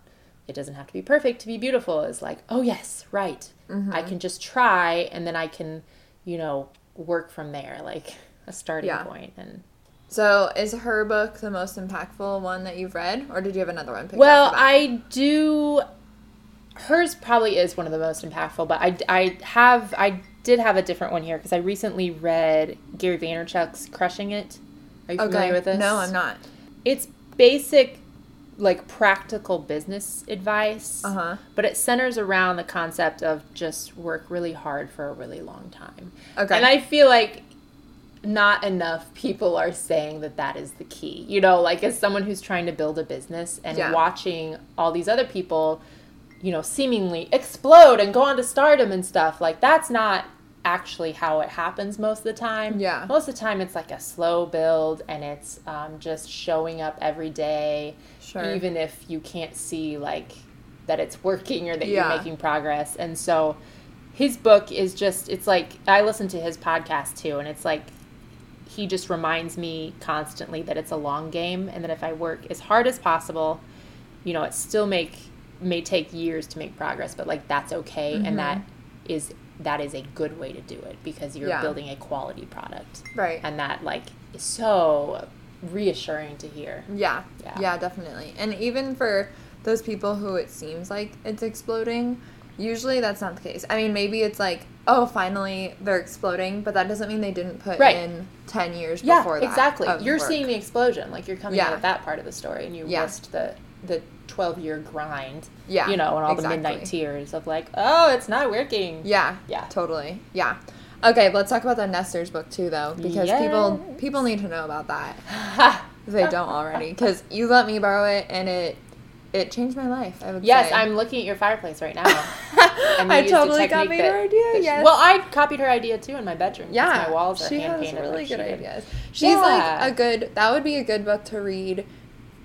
[SPEAKER 2] it doesn't have to be perfect to be beautiful is like oh yes right
[SPEAKER 1] Mm-hmm.
[SPEAKER 2] i can just try and then i can you know work from there like a starting
[SPEAKER 1] Yeah.
[SPEAKER 2] point and
[SPEAKER 1] So, is her book the most impactful one that you've read, or did you have another one? Picked
[SPEAKER 2] Well,
[SPEAKER 1] out for that?
[SPEAKER 2] I do. Hers probably is one of the most impactful, but I, I have I did have a different one here because I recently read Gary Vaynerchuk's "Crushing It." Are you familiar with this?
[SPEAKER 1] No, I'm not.
[SPEAKER 2] It's basic, like practical business advice,
[SPEAKER 1] Uh huh.
[SPEAKER 2] but it centers around the concept of just work really hard for a really long time.
[SPEAKER 1] Okay.
[SPEAKER 2] And I feel like not enough people are saying that that is the key. You know, like as someone who's trying to build a business and
[SPEAKER 1] Yeah.
[SPEAKER 2] watching all these other people, you know, seemingly explode and go on to stardom and stuff, like that's not actually how it happens most of the time.
[SPEAKER 1] Yeah.
[SPEAKER 2] Most of the time it's like a slow build and it's um, just showing up every day,
[SPEAKER 1] Sure.
[SPEAKER 2] even if you can't see like that it's working or that
[SPEAKER 1] Yeah.
[SPEAKER 2] you're making progress. And so his book is just it's like I listen to his podcast too and it's like he just reminds me constantly that it's a long game and that if I work as hard as possible, you know, it still make may take years to make progress, but like that's okay and that is that is a good way to do it because you're
[SPEAKER 1] Yeah.
[SPEAKER 2] building a quality product.
[SPEAKER 1] Right.
[SPEAKER 2] And that like is so reassuring to hear.
[SPEAKER 1] Yeah.
[SPEAKER 2] Yeah.
[SPEAKER 1] yeah. definitely. And even for those people who it seems like it's exploding, usually that's not the case. I mean, maybe it's like, oh, finally they're exploding, but that doesn't mean they didn't put
[SPEAKER 2] Right.
[SPEAKER 1] in 10 years
[SPEAKER 2] Yeah,
[SPEAKER 1] before that.
[SPEAKER 2] exactly. You're
[SPEAKER 1] work.
[SPEAKER 2] seeing the explosion. Like you're coming
[SPEAKER 1] Yeah.
[SPEAKER 2] out of that part of the story, and you
[SPEAKER 1] Yeah.
[SPEAKER 2] missed the the 12 year grind.
[SPEAKER 1] Yeah,
[SPEAKER 2] you know, and all
[SPEAKER 1] exactly.
[SPEAKER 2] the midnight tears of like, oh, it's not working.
[SPEAKER 1] Yeah.
[SPEAKER 2] Yeah.
[SPEAKER 1] Totally. Yeah. Okay, let's talk about the Nester's book too, though, because people
[SPEAKER 2] Yes.
[SPEAKER 1] people need to know about that if they don't already. Because you let me borrow it, and it it changed my life. I would
[SPEAKER 2] Yes,
[SPEAKER 1] say.
[SPEAKER 2] I'm looking at your fireplace right now.
[SPEAKER 1] I totally copied
[SPEAKER 2] that-
[SPEAKER 1] her idea.
[SPEAKER 2] that she-
[SPEAKER 1] yes.
[SPEAKER 2] Well, I copied her idea too in my bedroom.
[SPEAKER 1] yeah,
[SPEAKER 2] my walls are
[SPEAKER 1] she
[SPEAKER 2] hand
[SPEAKER 1] has
[SPEAKER 2] painted.
[SPEAKER 1] really
[SPEAKER 2] like she
[SPEAKER 1] good
[SPEAKER 2] did.
[SPEAKER 1] ideas. She's
[SPEAKER 2] Yeah.
[SPEAKER 1] like a good. That would be a good book to read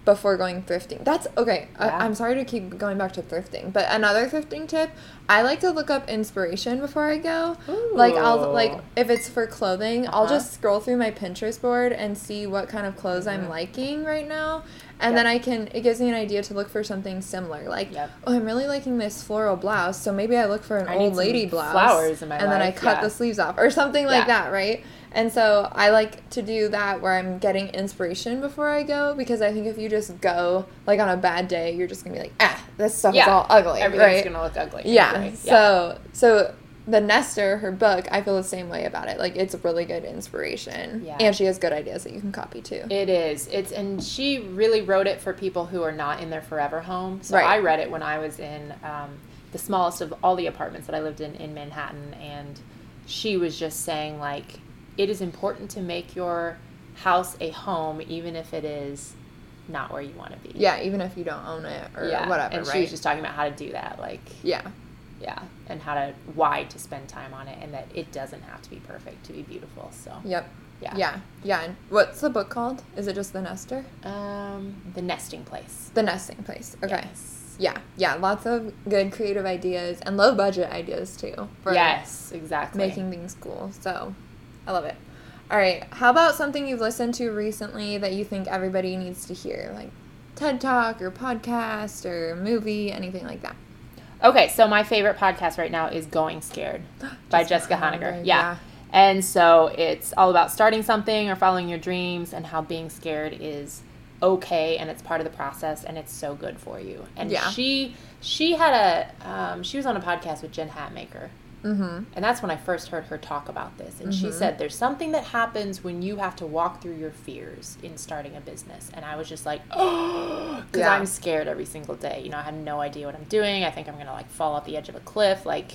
[SPEAKER 1] before going thrifting. That's okay.
[SPEAKER 2] Yeah.
[SPEAKER 1] I, I'm sorry to keep going back to thrifting, but another thrifting tip: I like to look up inspiration before I go. Like I'll like if it's for clothing, I'll
[SPEAKER 2] Uh-huh.
[SPEAKER 1] just scroll through my Pinterest board and see what kind of clothes I'm
[SPEAKER 2] Mhm.
[SPEAKER 1] liking right now. And
[SPEAKER 2] Yep.
[SPEAKER 1] then I can, it gives me an idea to look for something similar. Like,
[SPEAKER 2] Yep.
[SPEAKER 1] oh, I'm really liking this floral blouse, so maybe I look for an
[SPEAKER 2] I
[SPEAKER 1] old lady blouse.
[SPEAKER 2] flowers in my
[SPEAKER 1] And then I cut
[SPEAKER 2] yeah.
[SPEAKER 1] the sleeves off, or something like
[SPEAKER 2] Yeah.
[SPEAKER 1] that, right? And so I like to do that where I'm getting inspiration before I go because I think if you just go like on a bad day, you're just gonna be like, ah, this stuff is all ugly,
[SPEAKER 2] Everything's
[SPEAKER 1] right?
[SPEAKER 2] gonna look ugly.
[SPEAKER 1] yeah. So so the Nester, her book, I feel the same way about it. Like it's a really good inspiration,
[SPEAKER 2] Yeah.
[SPEAKER 1] and she has good ideas that you can copy too.
[SPEAKER 2] It is. It's and she really wrote it for people who are not in their forever home. So
[SPEAKER 1] Right.
[SPEAKER 2] I read it when I was in um, the smallest of all the apartments that I lived in in Manhattan, and she was just saying like it is important to make your house a home, even if it is not where you want to be.
[SPEAKER 1] yeah, even if you don't own it or
[SPEAKER 2] yeah.
[SPEAKER 1] whatever,
[SPEAKER 2] And
[SPEAKER 1] right?
[SPEAKER 2] she was just talking about how to do that, like
[SPEAKER 1] yeah.
[SPEAKER 2] Yeah, and how to why to spend time on it, and that it doesn't have to be perfect to be beautiful. So
[SPEAKER 1] Yep.
[SPEAKER 2] yeah,
[SPEAKER 1] Yeah. Yeah. And what's the book called? Is it just The Nester?
[SPEAKER 2] Um, the nesting place.
[SPEAKER 1] The Nesting Place. Okay.
[SPEAKER 2] Yes.
[SPEAKER 1] Yeah. Yeah. Lots of good creative ideas and low budget ideas too for
[SPEAKER 2] yes, exactly.
[SPEAKER 1] making things cool. So I love it. All right. How about something you've listened to recently that you think everybody needs to hear? Like TED Talk or podcast or movie, anything like that.
[SPEAKER 2] Okay, so my favorite podcast right now is Going Scared by Jessica Honegger.
[SPEAKER 1] Honegger,
[SPEAKER 2] Yeah.
[SPEAKER 1] yeah.
[SPEAKER 2] And so it's all about starting something or following your dreams and how being scared is okay and it's part of the process and it's so good for you. And
[SPEAKER 1] Yeah.
[SPEAKER 2] she she had a um, she was on a podcast with Jen Hatmaker.
[SPEAKER 1] Mm-hmm.
[SPEAKER 2] And that's when I first heard her talk about this. And she said, There's something that happens when you have to walk through your fears in starting a business. And I was just like, Oh, because
[SPEAKER 1] Yeah.
[SPEAKER 2] I'm scared every single day. You know, I have no idea what I'm doing. I think I'm going to like fall off the edge of a cliff. Like,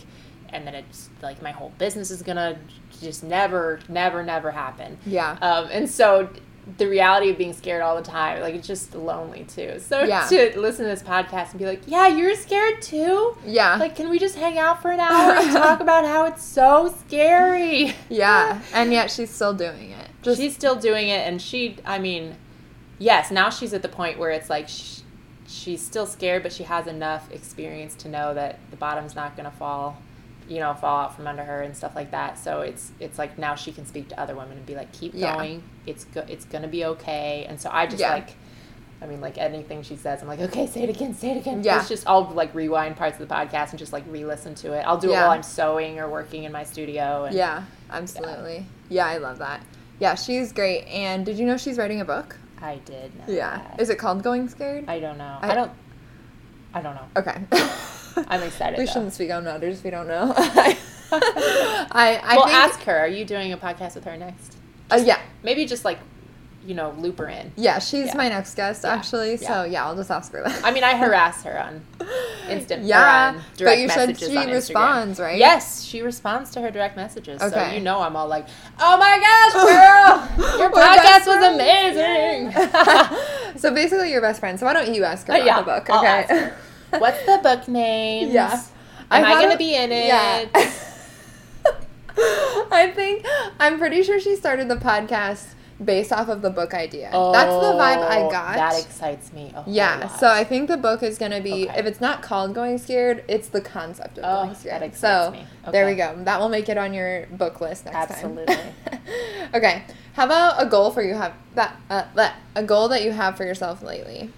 [SPEAKER 2] and then it's like my whole business is going to just never, never, never happen.
[SPEAKER 1] Yeah.
[SPEAKER 2] Um, and so the reality of being scared all the time, like it's just lonely too. So
[SPEAKER 1] Yeah.
[SPEAKER 2] to listen to this podcast and be like, yeah, you're scared too.
[SPEAKER 1] Yeah.
[SPEAKER 2] Like, can we just hang out for an hour and talk about how it's so scary?
[SPEAKER 1] yeah. And yet she's still doing it. Just
[SPEAKER 2] she's still doing it, and she, I mean, yes, now she's at the point where it's like sh- she's still scared, but she has enough experience to know that the bottom's not going to fall, you know, fall out from under her and stuff like that. So it's it's like now she can speak to other women and be like, keep
[SPEAKER 1] Yeah.
[SPEAKER 2] going, it's good it's going to be okay. And so I just
[SPEAKER 1] Yeah.
[SPEAKER 2] like. I mean, like anything she says, I'm like, okay, say it again, say it again.
[SPEAKER 1] Yeah.
[SPEAKER 2] It's just I'll like rewind parts of the podcast and just like re-listen to it. I'll do it while I'm sewing or working in my studio. And
[SPEAKER 1] Yeah, absolutely. Yeah. I love that. Yeah, she's great. And did you know she's writing a book?
[SPEAKER 2] I did. Know
[SPEAKER 1] Yeah.
[SPEAKER 2] that.
[SPEAKER 1] Is it called Going Scared?
[SPEAKER 2] I don't know.
[SPEAKER 1] I-
[SPEAKER 2] I, don't. I don't know.
[SPEAKER 1] Okay.
[SPEAKER 2] I'm excited.
[SPEAKER 1] we
[SPEAKER 2] though.
[SPEAKER 1] shouldn't speak on matters we don't know. I I
[SPEAKER 2] well,
[SPEAKER 1] think
[SPEAKER 2] ask her. Are you doing a podcast with her next?
[SPEAKER 1] uh, yeah.
[SPEAKER 2] Maybe just like, you know, loop her in.
[SPEAKER 1] Yeah, she's
[SPEAKER 2] Yeah.
[SPEAKER 1] my next guest
[SPEAKER 2] Yeah.
[SPEAKER 1] actually. So yeah, I'll just ask her that.
[SPEAKER 2] I mean, I harass her on instant.
[SPEAKER 1] Yeah,
[SPEAKER 2] on
[SPEAKER 1] but you said she responds, right?
[SPEAKER 2] Yes, she responds to her direct messages. So
[SPEAKER 1] Okay.
[SPEAKER 2] you know, I'm all like, "Oh my gosh, girl, your podcast was amazing."
[SPEAKER 1] so basically, you're best friend. So why don't you ask her about
[SPEAKER 2] yeah,
[SPEAKER 1] the book? Okay.
[SPEAKER 2] What's the book name?
[SPEAKER 1] Yeah.
[SPEAKER 2] Am I,
[SPEAKER 1] had
[SPEAKER 2] gonna
[SPEAKER 1] a-
[SPEAKER 2] be in it?
[SPEAKER 1] Yeah. I think I'm pretty sure she started the podcast based off of the book idea. That's the vibe I
[SPEAKER 2] Oh,
[SPEAKER 1] got.
[SPEAKER 2] That excites me.
[SPEAKER 1] Yeah,
[SPEAKER 2] lot.
[SPEAKER 1] so I think the book is going to be
[SPEAKER 2] Okay.
[SPEAKER 1] if it's not called Going Scared, it's the concept of
[SPEAKER 2] Oh,
[SPEAKER 1] Going Scared.
[SPEAKER 2] that excites
[SPEAKER 1] so
[SPEAKER 2] me.
[SPEAKER 1] there we go. That will make it on your book list next
[SPEAKER 2] Absolutely.
[SPEAKER 1] time. Absolutely. okay. How about a goal for you have that uh, that a goal that you have for yourself lately?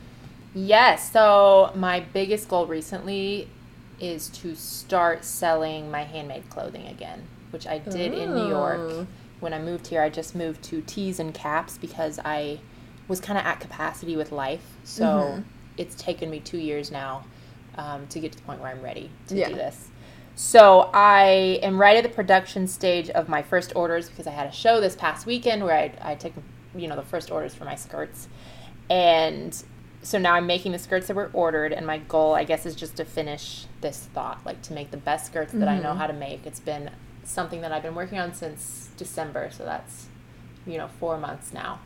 [SPEAKER 2] Yes. So my biggest goal recently is to start selling my handmade clothing again, which I did in New York. When I moved here, I just moved to tees and caps because I was kind of at capacity with life. So
[SPEAKER 1] Mhm.
[SPEAKER 2] it's taken me two years now um, to get to the point where I'm ready to
[SPEAKER 1] Yeah.
[SPEAKER 2] do this. So I am right at the production stage of my first orders because I had a show this past weekend where I, I took, you know, the first orders for my skirts. And so now I'm making the skirts that were ordered, and my goal, I guess, is just to finish this thought, like to make the best skirts that I know
[SPEAKER 1] Mhm.
[SPEAKER 2] how to make. It's been something that I've been working on since December, so that's, you know, four months now.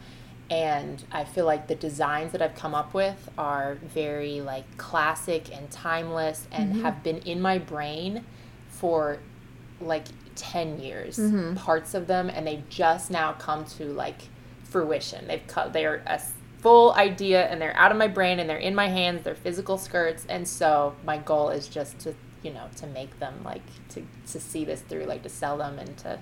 [SPEAKER 2] and I feel like the designs that I've come up with are very like classic and timeless and
[SPEAKER 1] Mm-hmm.
[SPEAKER 2] have been in my brain for like 10 years
[SPEAKER 1] Mm-hmm.
[SPEAKER 2] parts of them and they just now come to like fruition they've cut they're a full idea and they're out of my brain and they're in my hands they're physical skirts and so my goal is just to you know to make them like to to see this through like to sell them and to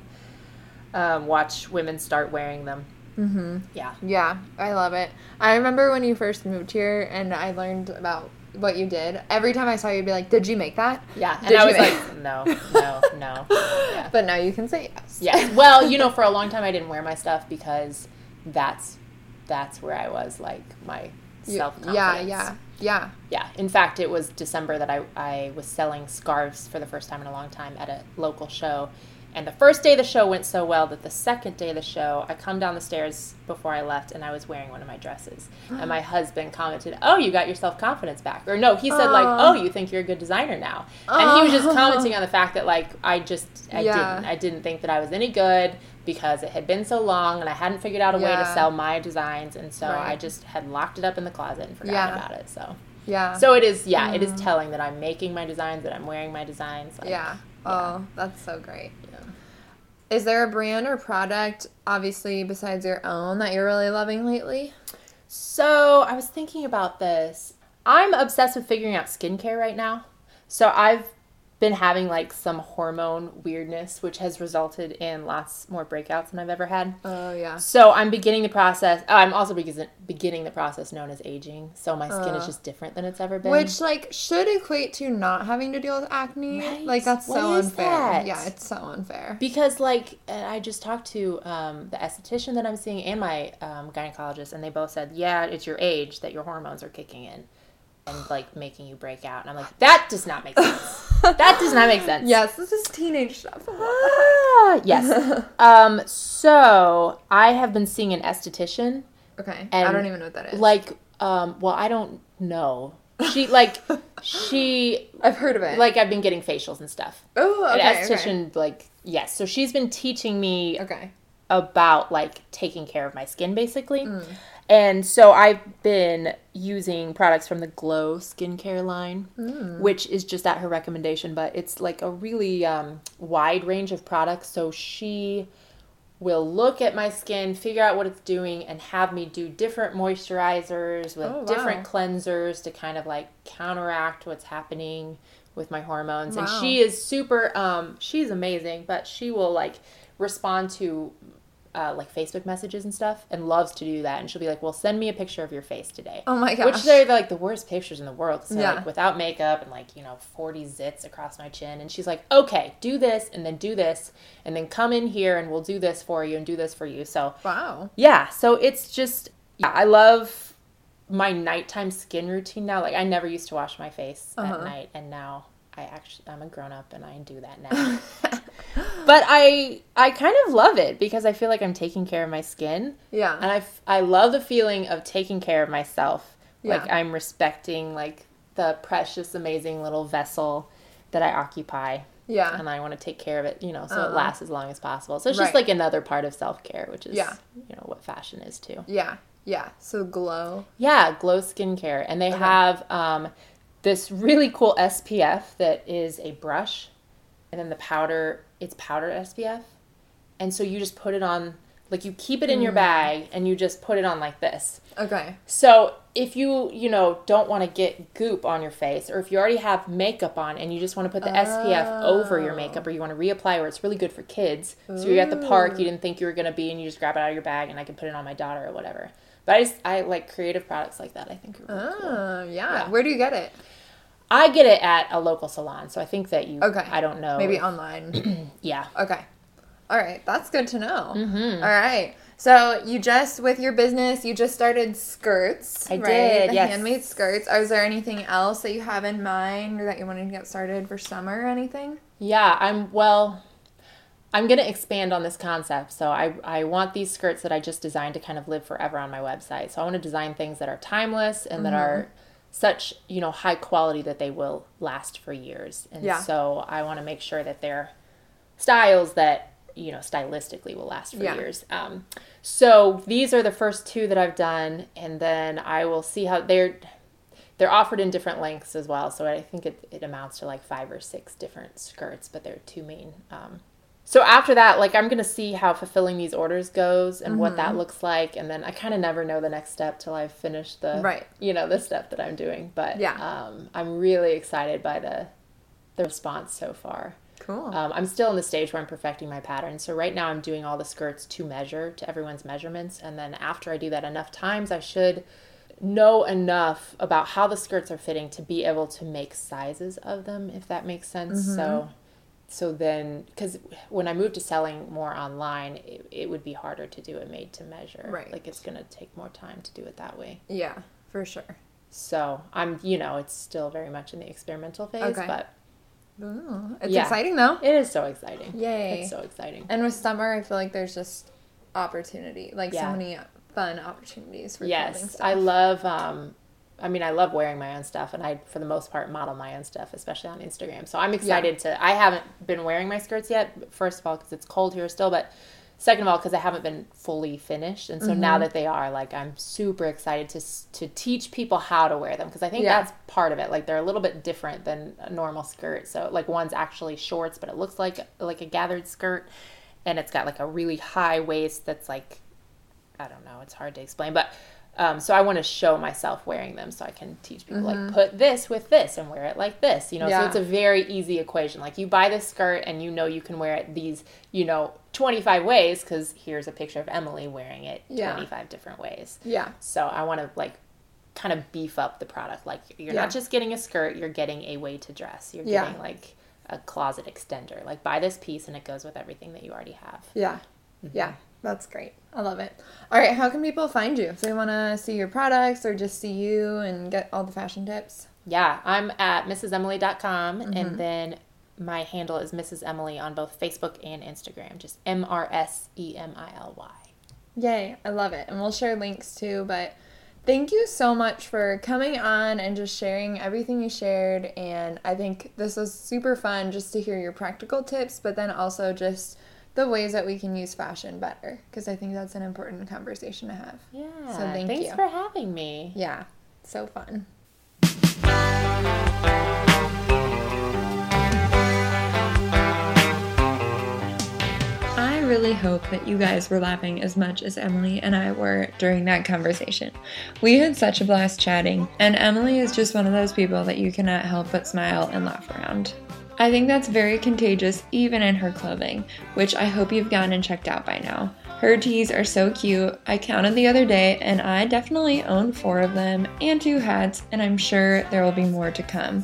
[SPEAKER 2] um, watch women start wearing them
[SPEAKER 1] Mm-hmm.
[SPEAKER 2] yeah
[SPEAKER 1] Yeah, I love it. I remember when you first moved here and I learned about what you did. Every time I saw you, you'd be like, "Did you make that?"
[SPEAKER 2] Yeah, and
[SPEAKER 1] Did
[SPEAKER 2] I was
[SPEAKER 1] make-
[SPEAKER 2] like, no, no, no. Yeah.
[SPEAKER 1] But now you can say yes.
[SPEAKER 2] yeah. Well, you know, for a long time I didn't wear my stuff because that's that's where I was like my self confidence.
[SPEAKER 1] Yeah, yeah, yeah.
[SPEAKER 2] Yeah. In fact, it was December that I I was selling scarves for the first time in a long time at a local show. And the first day of the show went so well that the second day of the show, I come down the stairs before I left and I was wearing one of my dresses. and my husband commented, "Oh, you got your self-confidence back." Or no, he said like,
[SPEAKER 1] "Oh,
[SPEAKER 2] oh. you think you're a good designer now." And he was just
[SPEAKER 1] oh.
[SPEAKER 2] commenting on the fact that like I just I
[SPEAKER 1] Yeah.
[SPEAKER 2] didn't I didn't think that I was any good because it had been so long and I hadn't figured out a way to sell my designs and so
[SPEAKER 1] Right.
[SPEAKER 2] I just had locked it up in the closet and forgot
[SPEAKER 1] Yeah.
[SPEAKER 2] about it. So
[SPEAKER 1] Yeah.
[SPEAKER 2] so it is, yeah, it is mm-hmm. telling that I'm making my designs, that I'm wearing my designs. Like,
[SPEAKER 1] yeah. Oh, that's so great.
[SPEAKER 2] Yeah.
[SPEAKER 1] Is there a brand or product, obviously besides your own, that you're really loving lately?
[SPEAKER 2] So I was thinking about this. I'm obsessed with figuring out skincare right now. So I've been having like some hormone weirdness, which has resulted in lots more breakouts than I've ever had.
[SPEAKER 1] Oh yeah.
[SPEAKER 2] So I'm beginning the process. Oh, I'm also beginning the process known as aging. So my skin is
[SPEAKER 1] Uh.
[SPEAKER 2] just different than it's ever been.
[SPEAKER 1] Which like should equate to not having to deal with acne.
[SPEAKER 2] Right?
[SPEAKER 1] Like that's
[SPEAKER 2] What
[SPEAKER 1] so
[SPEAKER 2] is
[SPEAKER 1] unfair.
[SPEAKER 2] that?
[SPEAKER 1] Yeah, it's so unfair.
[SPEAKER 2] because like i just talked to um, the esthetician that i'm seeing and my um, gynecologist and they both said yeah it's your age that your hormones are kicking in and like making you break out and i'm like that does not make sense that does not make sense
[SPEAKER 1] Yes, this is teenage stuff.
[SPEAKER 2] Ah, yes um so i have been seeing an esthetician
[SPEAKER 1] okay.
[SPEAKER 2] And,
[SPEAKER 1] I don't even know what that is.
[SPEAKER 2] like um well i don't know she like she
[SPEAKER 1] I've heard of it.
[SPEAKER 2] like i've been getting facials and stuff
[SPEAKER 1] oh,
[SPEAKER 2] an
[SPEAKER 1] okay.
[SPEAKER 2] esthetician like yes so she's been teaching me
[SPEAKER 1] Okay. okay.
[SPEAKER 2] about like taking care of my skin basically. And so I've been using products from the Glow skincare line, which is just at her recommendation, but it's like a really um, wide range of products. So she will look at my skin, figure out what it's doing, and have me do different moisturizers with
[SPEAKER 1] Oh, wow.
[SPEAKER 2] different cleansers to kind of like counteract what's happening with my hormones. And she is super, um, she's amazing, but she will like respond to uh, like Facebook messages and stuff and loves to do that. And she'll be like, well, send me a picture of your face today.
[SPEAKER 1] Oh my gosh.
[SPEAKER 2] Which they're like the worst pictures in the world. So
[SPEAKER 1] Yeah.
[SPEAKER 2] like without makeup and like, you know, 40 zits across my chin. And she's like, okay, do this and then do this and then come in here and we'll do this for you and do this for you. So
[SPEAKER 1] wow.
[SPEAKER 2] yeah, so it's just, yeah, I love my nighttime skin routine now. Like I never used to wash my face
[SPEAKER 1] Uh-huh.
[SPEAKER 2] at night and now I actually, I'm a grown up and I do that now. but I, I kind of love it because I feel like I'm taking care of my skin
[SPEAKER 1] Yeah.
[SPEAKER 2] and I, f- I love the feeling of taking care of myself
[SPEAKER 1] Yeah.
[SPEAKER 2] like i'm respecting like the precious amazing little vessel that i occupy
[SPEAKER 1] yeah.
[SPEAKER 2] and i want to take care of it you know so it
[SPEAKER 1] Uh-huh.
[SPEAKER 2] lasts as long as possible so it's
[SPEAKER 1] Right.
[SPEAKER 2] just like another part of self-care which is
[SPEAKER 1] Yeah.
[SPEAKER 2] you know what fashion is too
[SPEAKER 1] Yeah. Yeah. So glow.
[SPEAKER 2] yeah glow skincare and they
[SPEAKER 1] Okay.
[SPEAKER 2] have um, this really cool spf that is a brush and then the powder it's powder spf and so you just put it on like you keep it in
[SPEAKER 1] Mm.
[SPEAKER 2] your bag and you just put it on like this
[SPEAKER 1] Okay.
[SPEAKER 2] So if you, you know, don't want to get goop on your face, or if you already have makeup on and you just want to put the SPF over your makeup, or you want to reapply where it's really good for kids. So you're at the park, you didn't think you were going to be, and you just grab it out of your bag, and I can put it on my daughter or whatever. But I just, I like creative products like that. I think are really cool.
[SPEAKER 1] Oh, yeah.
[SPEAKER 2] Yeah.
[SPEAKER 1] Where do you get it?
[SPEAKER 2] I get it at a local salon, so I think that you.
[SPEAKER 1] Okay.
[SPEAKER 2] I don't know.
[SPEAKER 1] Maybe online.
[SPEAKER 2] Yeah.
[SPEAKER 1] okay. All right. That's good to know.
[SPEAKER 2] Mm-hmm.
[SPEAKER 1] All right. So you just with your business, you just started skirts.
[SPEAKER 2] I
[SPEAKER 1] right?
[SPEAKER 2] did,
[SPEAKER 1] The
[SPEAKER 2] yes.
[SPEAKER 1] handmade skirts. Is there anything else that you have in mind or that you wanted to get started for summer or anything?
[SPEAKER 2] Yeah, I'm well. I'm going to expand on this concept. So I I want these skirts that I just designed to kind of live forever on my website. So I want to design things that are timeless and that are
[SPEAKER 1] Mm-hmm.
[SPEAKER 2] Such, you know, high quality that they will last for years. And
[SPEAKER 1] Yeah.
[SPEAKER 2] so I want to make sure that they're styles that you know stylistically will last for
[SPEAKER 3] Yeah.
[SPEAKER 2] years. Um, so these are the first two that I've done, and then I will see how they're they're offered in different lengths as well. So I think it, it amounts to like five or six different skirts, but they're two main. Um, so after that, like I'm gonna see how fulfilling these orders goes and what
[SPEAKER 3] Mm-hmm.
[SPEAKER 2] that looks like, and then I kind of never know the next step till I've finished the
[SPEAKER 3] Right.
[SPEAKER 2] you know the step that I'm doing. But
[SPEAKER 3] Yeah.
[SPEAKER 2] um, I'm really excited by the the response so far.
[SPEAKER 3] Cool.
[SPEAKER 2] Um, I'm still in the stage where I'm perfecting my pattern. So right now I'm doing all the skirts to measure to everyone's measurements, and then after I do that enough times, I should know enough about how the skirts are fitting to be able to make sizes of them, if that makes sense.
[SPEAKER 3] Mm-hmm.
[SPEAKER 2] So, so then because when I moved to selling more online, it, it would be harder to do a made to measure.
[SPEAKER 3] Right.
[SPEAKER 2] Like it's gonna take more time to do it that way.
[SPEAKER 3] yeah, for sure.
[SPEAKER 2] So I'm, you know, it's still very much in the experimental phase,
[SPEAKER 3] Okay.
[SPEAKER 2] but
[SPEAKER 3] Ooh, it's
[SPEAKER 2] Yeah.
[SPEAKER 3] exciting though.
[SPEAKER 2] it is so exciting.
[SPEAKER 3] Yay.
[SPEAKER 2] It's so exciting.
[SPEAKER 3] And with summer, I feel like there's just opportunity, like
[SPEAKER 2] Yeah.
[SPEAKER 3] so many fun opportunities for
[SPEAKER 2] yes
[SPEAKER 3] stuff.
[SPEAKER 2] i love um i mean i love wearing my own stuff and i for the most part model my own stuff especially on instagram so i'm excited to i haven't been wearing my skirts yet first of all because it's cold here still but second of all because i haven't been fully finished and so
[SPEAKER 3] Mm-hmm.
[SPEAKER 2] now that they are like i'm super excited to to teach people how to wear them because i think
[SPEAKER 3] Yeah.
[SPEAKER 2] that's part of it like they're a little bit different than a normal skirt so like one's actually shorts but it looks like like a gathered skirt and it's got like a really high waist that's like I don't know, it's hard to explain, but um, so I want to show myself wearing them so I can teach people like put this with this and wear it like this, you know.
[SPEAKER 3] Yeah.
[SPEAKER 2] So it's a very easy equation. Like you buy this skirt and you know you can wear it these, you know, 25 ways because here's a picture of Emily wearing it
[SPEAKER 3] Yeah.
[SPEAKER 2] 25 different ways.
[SPEAKER 3] yeah,
[SPEAKER 2] So I want to like kind of beef up the product. Like you're
[SPEAKER 3] Yeah.
[SPEAKER 2] not just getting a skirt, you're getting a way to dress. You're getting like a closet extender. Like buy this piece and it goes with everything that you already have.
[SPEAKER 3] yeah,
[SPEAKER 2] Mm-hmm.
[SPEAKER 3] yeah. That's great. I love it. All right, how can people find you if they want to see your products or just see you and get all the fashion tips?
[SPEAKER 2] Yeah, I'm at mrsemily.com
[SPEAKER 3] Mm-hmm.
[SPEAKER 2] and then my handle is Mrs. Emily on both Facebook and Instagram. Just M R S E M I L Y.
[SPEAKER 3] Yay, I love it. And we'll share links too, but thank you so much for coming on and just sharing everything you shared. And I think this was super fun just to hear your practical tips, but then also just the ways that we can use fashion better because I think that's an important conversation to have.
[SPEAKER 2] Yeah.
[SPEAKER 3] So thank
[SPEAKER 2] thanks
[SPEAKER 3] you.
[SPEAKER 2] for having me.
[SPEAKER 3] Yeah, so fun.
[SPEAKER 1] I really hope that you guys were laughing as much as Emily and I were during that conversation. We had such a blast chatting, and Emily is just one of those people that you cannot help but smile and laugh around. I think that's very contagious even in her clothing, which I hope you've gone and checked out by now. Her tees are so cute. I counted the other day and I definitely own four of them and two hats, and I'm sure there will be more to come.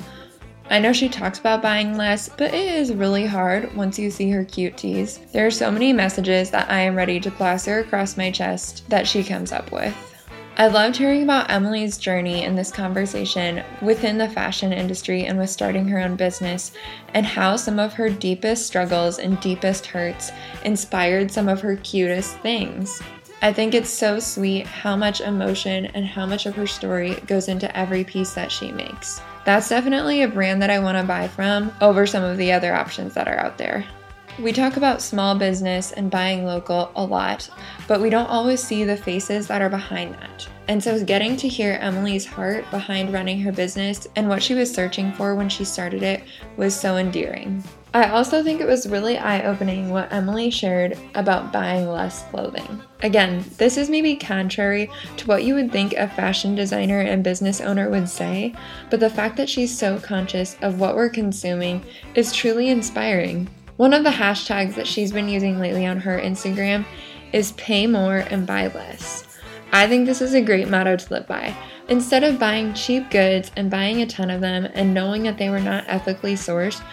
[SPEAKER 1] I know she talks about buying less, but it is really hard once you see her cute tees. There are so many messages that I am ready to plaster across my chest that she comes up with. I loved hearing about Emily's journey in this conversation within the fashion industry and with starting her own business, and how some of her deepest struggles and deepest hurts inspired some of her cutest things. I think it's so sweet how much emotion and how much of her story goes into every piece that she makes. That's definitely a brand that I want to buy from over some of the other options that are out there. We talk about small business and buying local a lot, but we don't always see the faces that are behind that. And so, getting to hear Emily's heart behind running her business and what she was searching for when she started it was so endearing. I also think it was really eye opening what Emily shared about buying less clothing. Again, this is maybe contrary to what you would think a fashion designer and business owner would say, but the fact that she's so conscious of what we're consuming is truly inspiring. One of the hashtags that she's been using lately on her Instagram is pay more and buy less. I think this is a great motto to live by. Instead of buying cheap goods and buying a ton of them and knowing that they were not ethically sourced,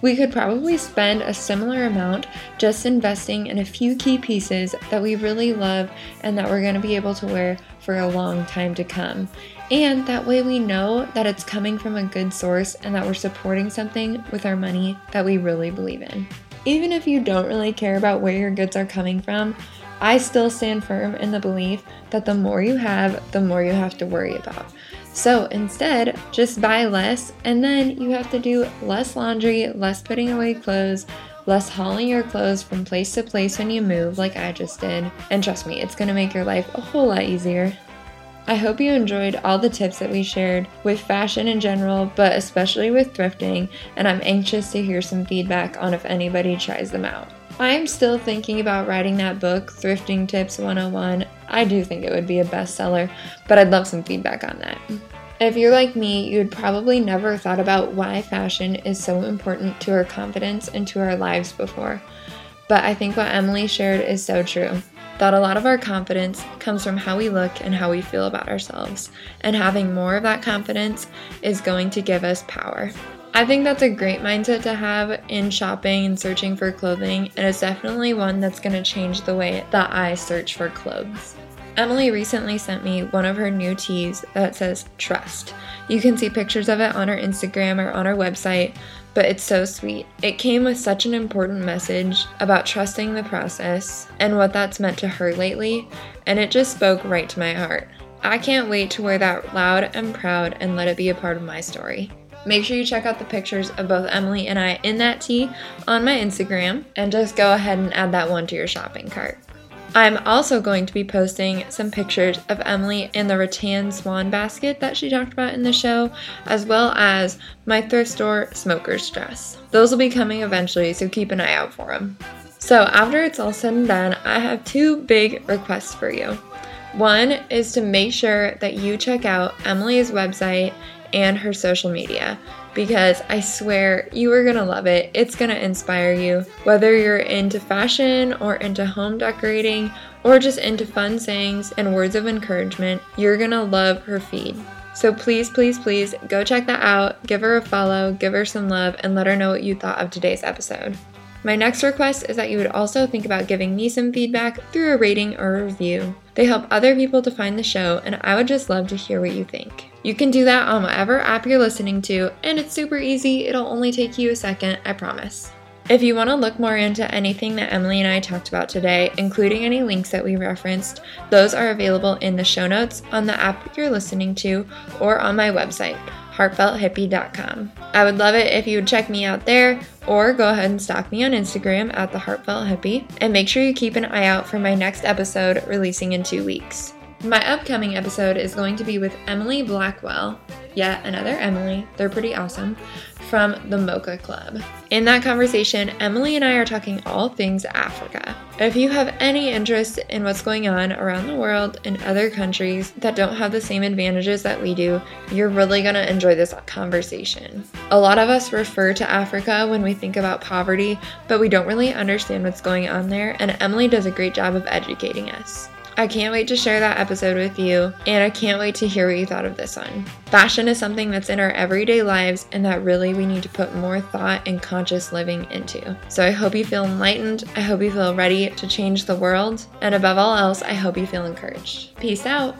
[SPEAKER 1] we could probably spend a similar amount just investing in a few key pieces that we really love and that we're going to be able to wear for a long time to come. And that way we know that it's coming from a good source and that we're supporting something with our money that we really believe in. Even if you don't really care about where your goods are coming from, I still stand firm in the belief that the more you have, the more you have to worry about. So instead, just buy less, and then you have to do less laundry, less putting away clothes, less hauling your clothes from place to place when you move, like I just did. And trust me, it's gonna make your life a whole lot easier. I hope you enjoyed all the tips that we shared with fashion in general, but especially with thrifting, and I'm anxious to hear some feedback on if anybody tries them out. I'm still thinking about writing that book, Thrifting Tips 101. I do think it would be a bestseller, but I'd love some feedback on that. If you're like me, you'd probably never thought about why fashion is so important to our confidence and to our lives before. But I think what Emily shared is so true that a lot of our confidence comes from how we look and how we feel about ourselves, and having more of that confidence is going to give us power. I think that's a great mindset to have in shopping and searching for clothing, and it's definitely one that's going to change the way that I search for clothes. Emily recently sent me one of her new tees that says trust. You can see pictures of it on her Instagram or on her website, but it's so sweet. It came with such an important message about trusting the process and what that's meant to her lately, and it just spoke right to my heart. I can't wait to wear that loud and proud and let it be a part of my story. Make sure you check out the pictures of both Emily and I in that tee on my Instagram and just go ahead and add that one to your shopping cart. I'm also going to be posting some pictures of Emily in the rattan swan basket that she talked about in the show, as well as my thrift store smoker's dress. Those will be coming eventually, so keep an eye out for them. So, after it's all said and done, I have two big requests for you. One is to make sure that you check out Emily's website and her social media because I swear you are gonna love it. It's gonna inspire you. Whether you're into fashion or into home decorating or just into fun sayings and words of encouragement, you're gonna love her feed. So please, please, please go check that out, give her a follow, give her some love, and let her know what you thought of today's episode. My next request is that you would also think about giving me some feedback through a rating or a review. They help other people to find the show, and I would just love to hear what you think. You can do that on whatever app you're listening to, and it's super easy. It'll only take you a second, I promise. If you want to look more into anything that Emily and I talked about today, including any links that we referenced, those are available in the show notes on the app you're listening to or on my website, heartfelthippie.com. I would love it if you would check me out there or go ahead and stalk me on Instagram at the Heartfelt Hippie and make sure you keep an eye out for my next episode releasing in two weeks. My upcoming episode is going to be with Emily Blackwell, yet another Emily, they're pretty awesome, from the Mocha Club. In that conversation, Emily and I are talking all things Africa. If you have any interest in what's going on around the world in other countries that don't have the same advantages that we do, you're really gonna enjoy this conversation. A lot of us refer to Africa when we think about poverty, but we don't really understand what's going on there, and Emily does a great job of educating us. I can't wait to share that episode with you, and I can't wait to hear what you thought of this one. Fashion is something that's in our everyday lives, and that really we need to put more thought and conscious living into. So I hope you feel enlightened, I hope you feel ready to change the world, and above all else, I hope you feel encouraged. Peace out.